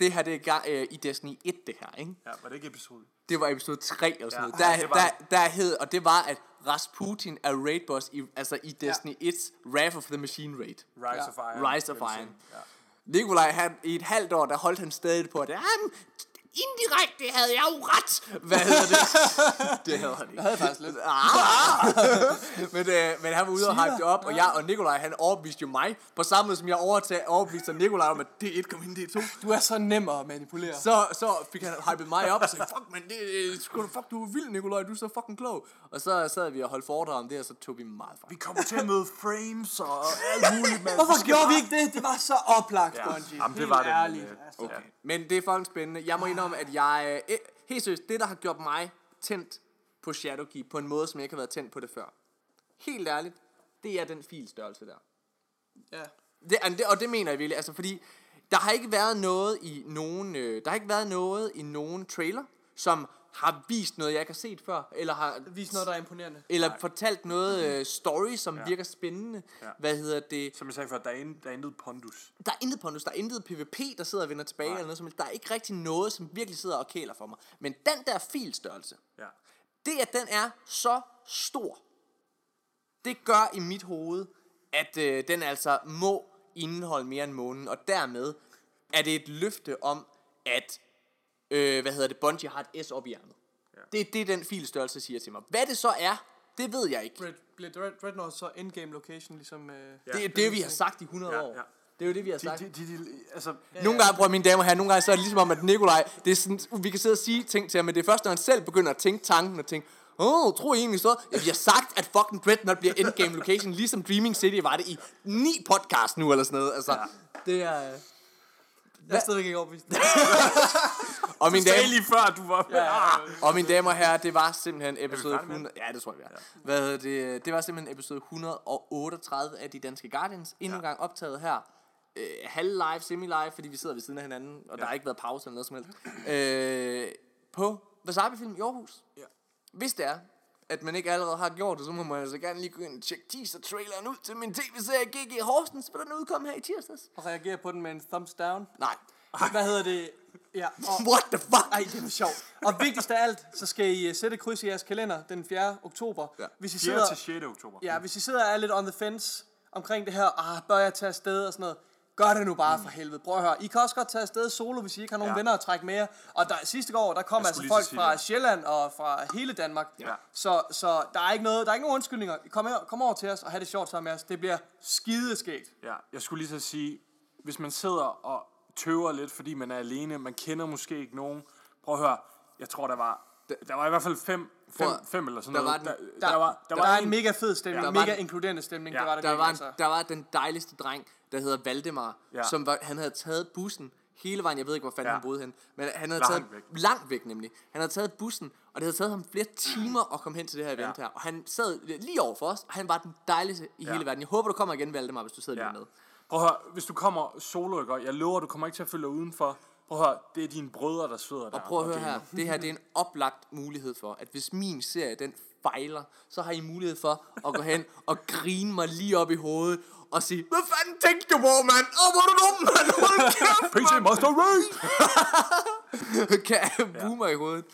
det her det er øh, i Destiny 1 det her, ikke? Ja, var det ikke episode? Det var episode 3 og sådan Ja, noget. Der, det var der, der hed, og det var, at Rasputin er raid boss i, altså i Destiny 1's Wrath of the Machine raid. Rise Ja. of Iron. Rise of vil jeg Iron. sige. Ja. Nikolaj, han, i et halvt år, der holdt han stadig på, at jamen, indirekte havde jeg jo ret. Hvad hedder det? det havde han ikke. Jeg havde faktisk lidt. Ah! men, øh, men han var ude og hype det op, og jeg og Nikolaj, han overbeviste jo mig, på samme måde som jeg overbeviste Nikolaj om, at det 1 kom ind i D2. Du er så nem at manipulere. Så, så fik han hypet mig op og sagde, fuck, men det, er sgu da- fuck, du er vild, Nikolaj, du er så fucking klog. Og så sad vi og holdt foredrag om det, og så tog vi meget fra. Vi kommer til at møde frames og alt muligt, mand. Hvorfor gjorde vi ikke det? Det var så oplagt, Ja. Bungie. Jamen, det var det, men, ærligt. øh. Okay. Men det er fucking spændende. Jeg må indrømme, at jeg... Øh, helt seriøst, det der har gjort mig tændt på Shadowkeep på en måde, som jeg ikke har været tændt på det før. Helt ærligt, det er den filstørrelse der. Ja. Det, og det, og det mener jeg virkelig, altså fordi der har ikke været noget i nogen, øh, der har ikke været noget i nogen trailer, som har vist noget, jeg ikke har set før, eller har Vis noget, der er imponerende. eller fortalt noget øh, story, som ja. virker spændende. Ja. Hvad hedder det? Som jeg sagde før, der er, in, der er intet pondus. Der er intet pondus, der er intet PvP, der sidder og vender tilbage, eller noget som helst. Der er ikke rigtig noget, som virkelig sidder og kæler for mig. Men den der filstørrelse, Ja. det at den er så stor, det gør i mit hoved, at øh, den altså må indeholde mere end månen, og dermed er det et løfte om, at, øh, hvad hedder det, Bungie har et S op i ærmet. Ja. Det er det, den filstørrelse siger til mig. Hvad det så er, det ved jeg ikke. Dread- Dreadnought så endgame location, ligesom... Øh, det er det, vi har sagt i 100 Ja, år. ja. Det er jo det, vi har De, sagt. de, de, de, altså, Nogle gange, prøver mine damer og herrer, nogle gange så er det ligesom om, at Nikolaj, det er sådan, vi kan sidde og sige ting til ham, men det er først, når han selv begynder at tænke tanken og tænke, åh, oh, tror I egentlig så? Ja, vi har sagt, at fucking Dreadnought bliver endgame location, ligesom Dreaming City var det i ni podcast nu, eller sådan noget. Altså, ja. det er... jeg er stadigvæk ikke overbevist. Og mine, sagde damer, lige før, du var med. ja, ja, og mine damer og herrer, det var simpelthen episode færdige med 100... Ja, det tror jeg, vi er. Hvad hedder det? Det var simpelthen episode 138 af De Danske Guardians. Endnu en gang optaget her. Øh, halv live, semi-live, fordi vi sidder ved siden af hinanden, og ja. der har ikke været pause eller noget som helst. Øh, på Wasabi Film i Aarhus. Ja. Hvis det er, at man ikke allerede har gjort det, så må man altså gerne lige gå ind og tjekke teaser-traileren ud til min tv-serie GG Horsens, for den udkom her i tirsdags. Og reagere på den med en thumbs down. Nej. Hvad hedder det? Ja, og, What the fuck? ej, det er sjovt. Og vigtigst af alt, så skal I uh, sætte kryds i jeres kalender den 4. oktober. Ja. Hvis I 4. sidder, til 6. oktober. ja, hvis I sidder og er lidt on the fence omkring det her, ah, bør jeg tage afsted og sådan noget, gør det nu bare for helvede. Prøv at høre. I kan også godt tage afsted solo, hvis I ikke har nogen Ja. venner at trække med jer. Og der, sidste år, der kom altså folk fra det. Sjælland og fra hele Danmark. Ja. Så, så der er ikke noget, der er ikke nogen undskyldninger. Kom, her, kom over til os og have det sjovt sammen med os. Det bliver skideskægt. Ja, jeg skulle lige så sige, hvis man sidder og tøver lidt, fordi man er alene, man kender måske ikke nogen. Prøv at høre, jeg tror, der var Der var i hvert fald fem, fem, at- fem eller sådan der noget. var den- Der, der, var, der, var en mega fed stemning, Ja. Der var mega en- inkluderende stemning. Ja, det var der, Der var, en, altså. der var den dejligste dreng, der hedder Valdemar, ja. Som var, han havde taget bussen hele vejen, jeg ved ikke, hvor fanden. Ja. han boede hen, men han havde Langt taget, væk. langt væk nemlig, han havde taget bussen, og det havde taget ham flere timer at komme hen til det her event Ja. her, og han sad lige over for os, og han var den dejligste i Ja. hele verden. Jeg håber, du kommer igen, Valdemar, hvis du sidder Ja. lige med. Prøv at høre, hvis du kommer solo, ikke? jeg lover, du kommer ikke til at følge dig udenfor. Prøv at høre, det er dine brødre, der sidder der. Og prøv at høre her, det her det er en oplagt mulighed for, at hvis min serie den fejler, så har I mulighed for at gå hen og grine mig lige op i hovedet og sige, hvad fanden tænkte du på, mand? Åh, hvor er du dum, mand? Hold kæft, PC Master Race! kan jeg boome mig i hovedet?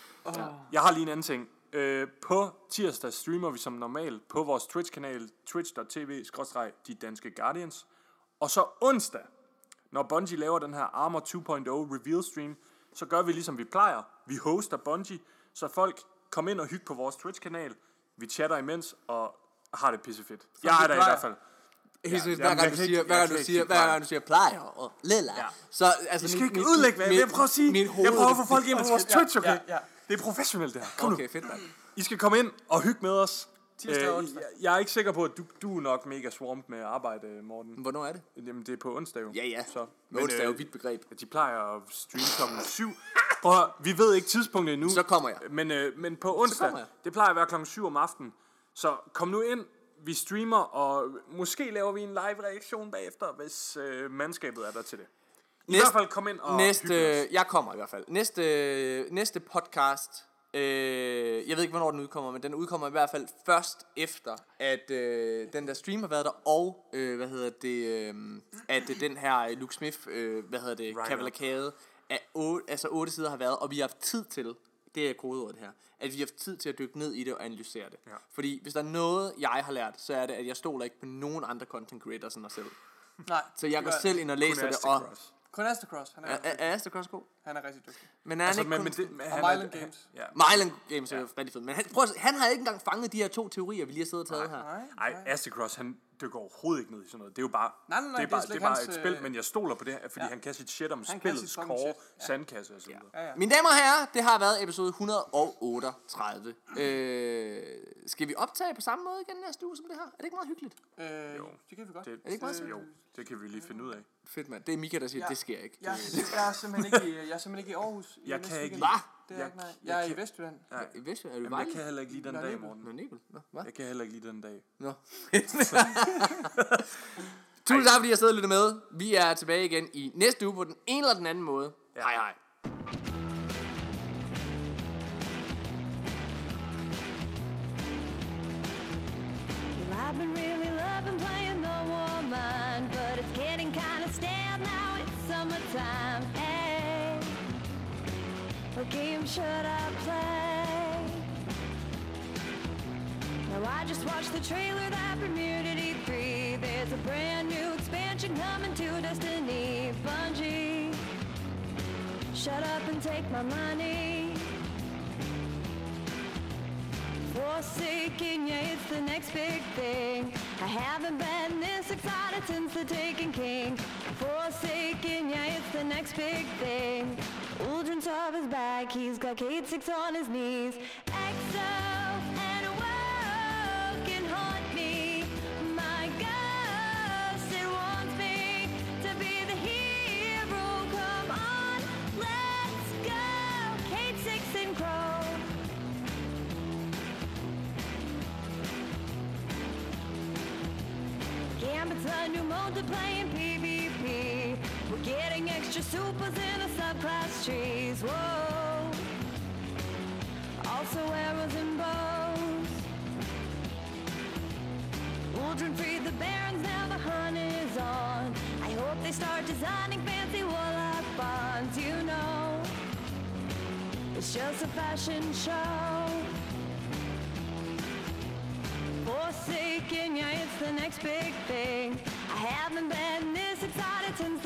Jeg har lige en anden ting. Øh, på tirsdag streamer vi som normalt på vores Twitch-kanal, twitch.tv, de danske Guardians. Og så onsdag, når Bungie laver den her Armor 2.0 reveal stream, så gør vi ligesom vi plejer. Vi hoster Bungie, så folk kommer ind og hygge på vores Twitch-kanal. Vi chatter imens og har det pissefedt. Jeg er der i hvert fald. Helt jamen, hver gang du siger, hver gang du siger, sige hver gang du siger plejer og lilla, Ja. så altså... Jeg skal ikke udlægge, hvad jeg vil prøve at sige. Min hoved, jeg prøver at få folk ind på vores Ja, Twitch, okay? ja, ja. Det er professionelt, det her. Kom nu. Okay, fedt, mand. I skal komme ind og hygge med os. Tirsdag og Øh, onsdag. jeg, jeg er ikke sikker på, at du, du er nok mega swamped med arbejde, Morten. Hvornår er det? Jamen, det er på onsdag jo. Ja, ja. Så, Men, onsdag er jo vidt begreb. De plejer at streame klokken 7. Prøv at høre, vi ved ikke tidspunktet endnu. Så kommer jeg. Men, øh, men på onsdag, det plejer at være klokken 7 om aftenen. Så kom nu ind, vi streamer, og måske laver vi en live reaktion bagefter, hvis øh, mandskabet er der til det. I Næste- hvert fald kom ind og Næste, jeg kommer i hvert fald. Næste, næste podcast, øh, jeg ved ikke, hvornår den udkommer, men den udkommer i hvert fald først efter, at øh, den der stream har været der, og, øh, hvad hedder det, øh, at øh, den her øh, Luke Smith, øh, hvad hedder det, Right kavalkade, af otte, altså otte sider har været, og vi har haft tid til, det er kodeordet her, at vi har haft tid til at dykke ned i det og analysere det. Ja. Fordi hvis der er noget, jeg har lært, så er det, at jeg stoler ikke på nogen andre content creators end mig selv. Nej, Så jeg går selv ind og læser det, og... Astacross. Kun Astacross, han er, Er, er, Astacross god? han er rigtig dygtig. Men er han Altså, ikke men, kun... men det, men Og han er- Myland Games. Ja. Myland Games er jo rigtig fed. Men han, prøv at, han har ikke engang fanget de her to teorier, vi lige har siddet og taget her. Nej, Ej, Astacross, han dykker overhovedet ikke ned i sådan noget. Det er jo bare, Nej, nej, nej, det er det er bare, det er bare hans, et spil, øh, men jeg stoler på det her, fordi ja. han kan sit shit om Han spillets core, shit, ja. sandkasse og så videre. Ja, ja. Mine damer og herrer, det har været episode 138. Øh, skal vi optage på samme måde igen næste uge som det her? Er det ikke meget hyggeligt? Øh, det kan vi godt. Det, Er det ikke meget det, sødt? jo, det kan vi lige finde ud af. Fedt, mand. Det er Mika, der siger, Ja. det sker ikke. Jeg, jeg, er simpelthen ikke i, jeg er simpelthen ikke i Aarhus. i Jeg kan ikke. Hvad? Det er Jeg- jeg ikke, nej. jeg Jeg er i Vestjylland. Nej, I Vestjylland, er du Jamen, jeg kan heller ikke lide den Nå, dag. Morten. Nå, Nebel. Nå, hvad? Jeg kan heller ikke lide den dag. Nå. Tusind tak, fordi I har siddet og med. Vi er tilbage igen i næste uge på den ene eller den anden måde. Ja. Hej hej. Well, I've been really game should I play? Now I just watched the trailer that premiered at E3. There's a brand new expansion coming to Destiny. Bungie, shut up and take my money. Forsaken, yeah, it's the next big thing. I haven't been this excited since the Taken King. Forsaken, yeah, it's the next big thing. Uldren's off his back, he's got Kate Six on his knees. Exo new mode to play in PvP. We're getting extra supers in the subclass trees. Whoa. Also arrows and bows. Uldren freed the barons, now the hunt is on. I hope they start designing fancy warlock bonds, you know. It's just a fashion show. Forsaken, yeah, it's the next big thing.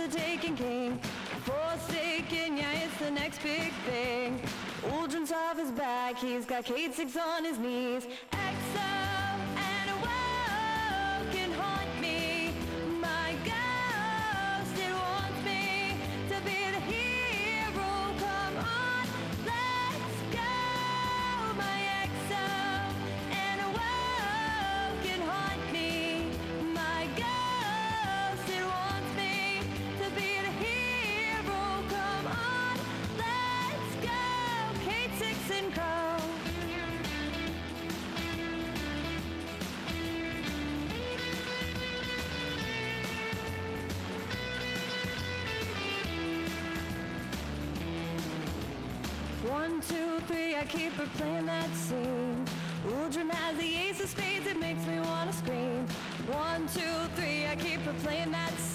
The Taken King. Forsaken, yeah, it's the next big thing. Uldren's off his back, he's got Kate Six on his knees. Two, three, I keep replaying that scene. Uldren has the ace of spades, it makes me wanna scream. One, two, three, I keep replaying that scene.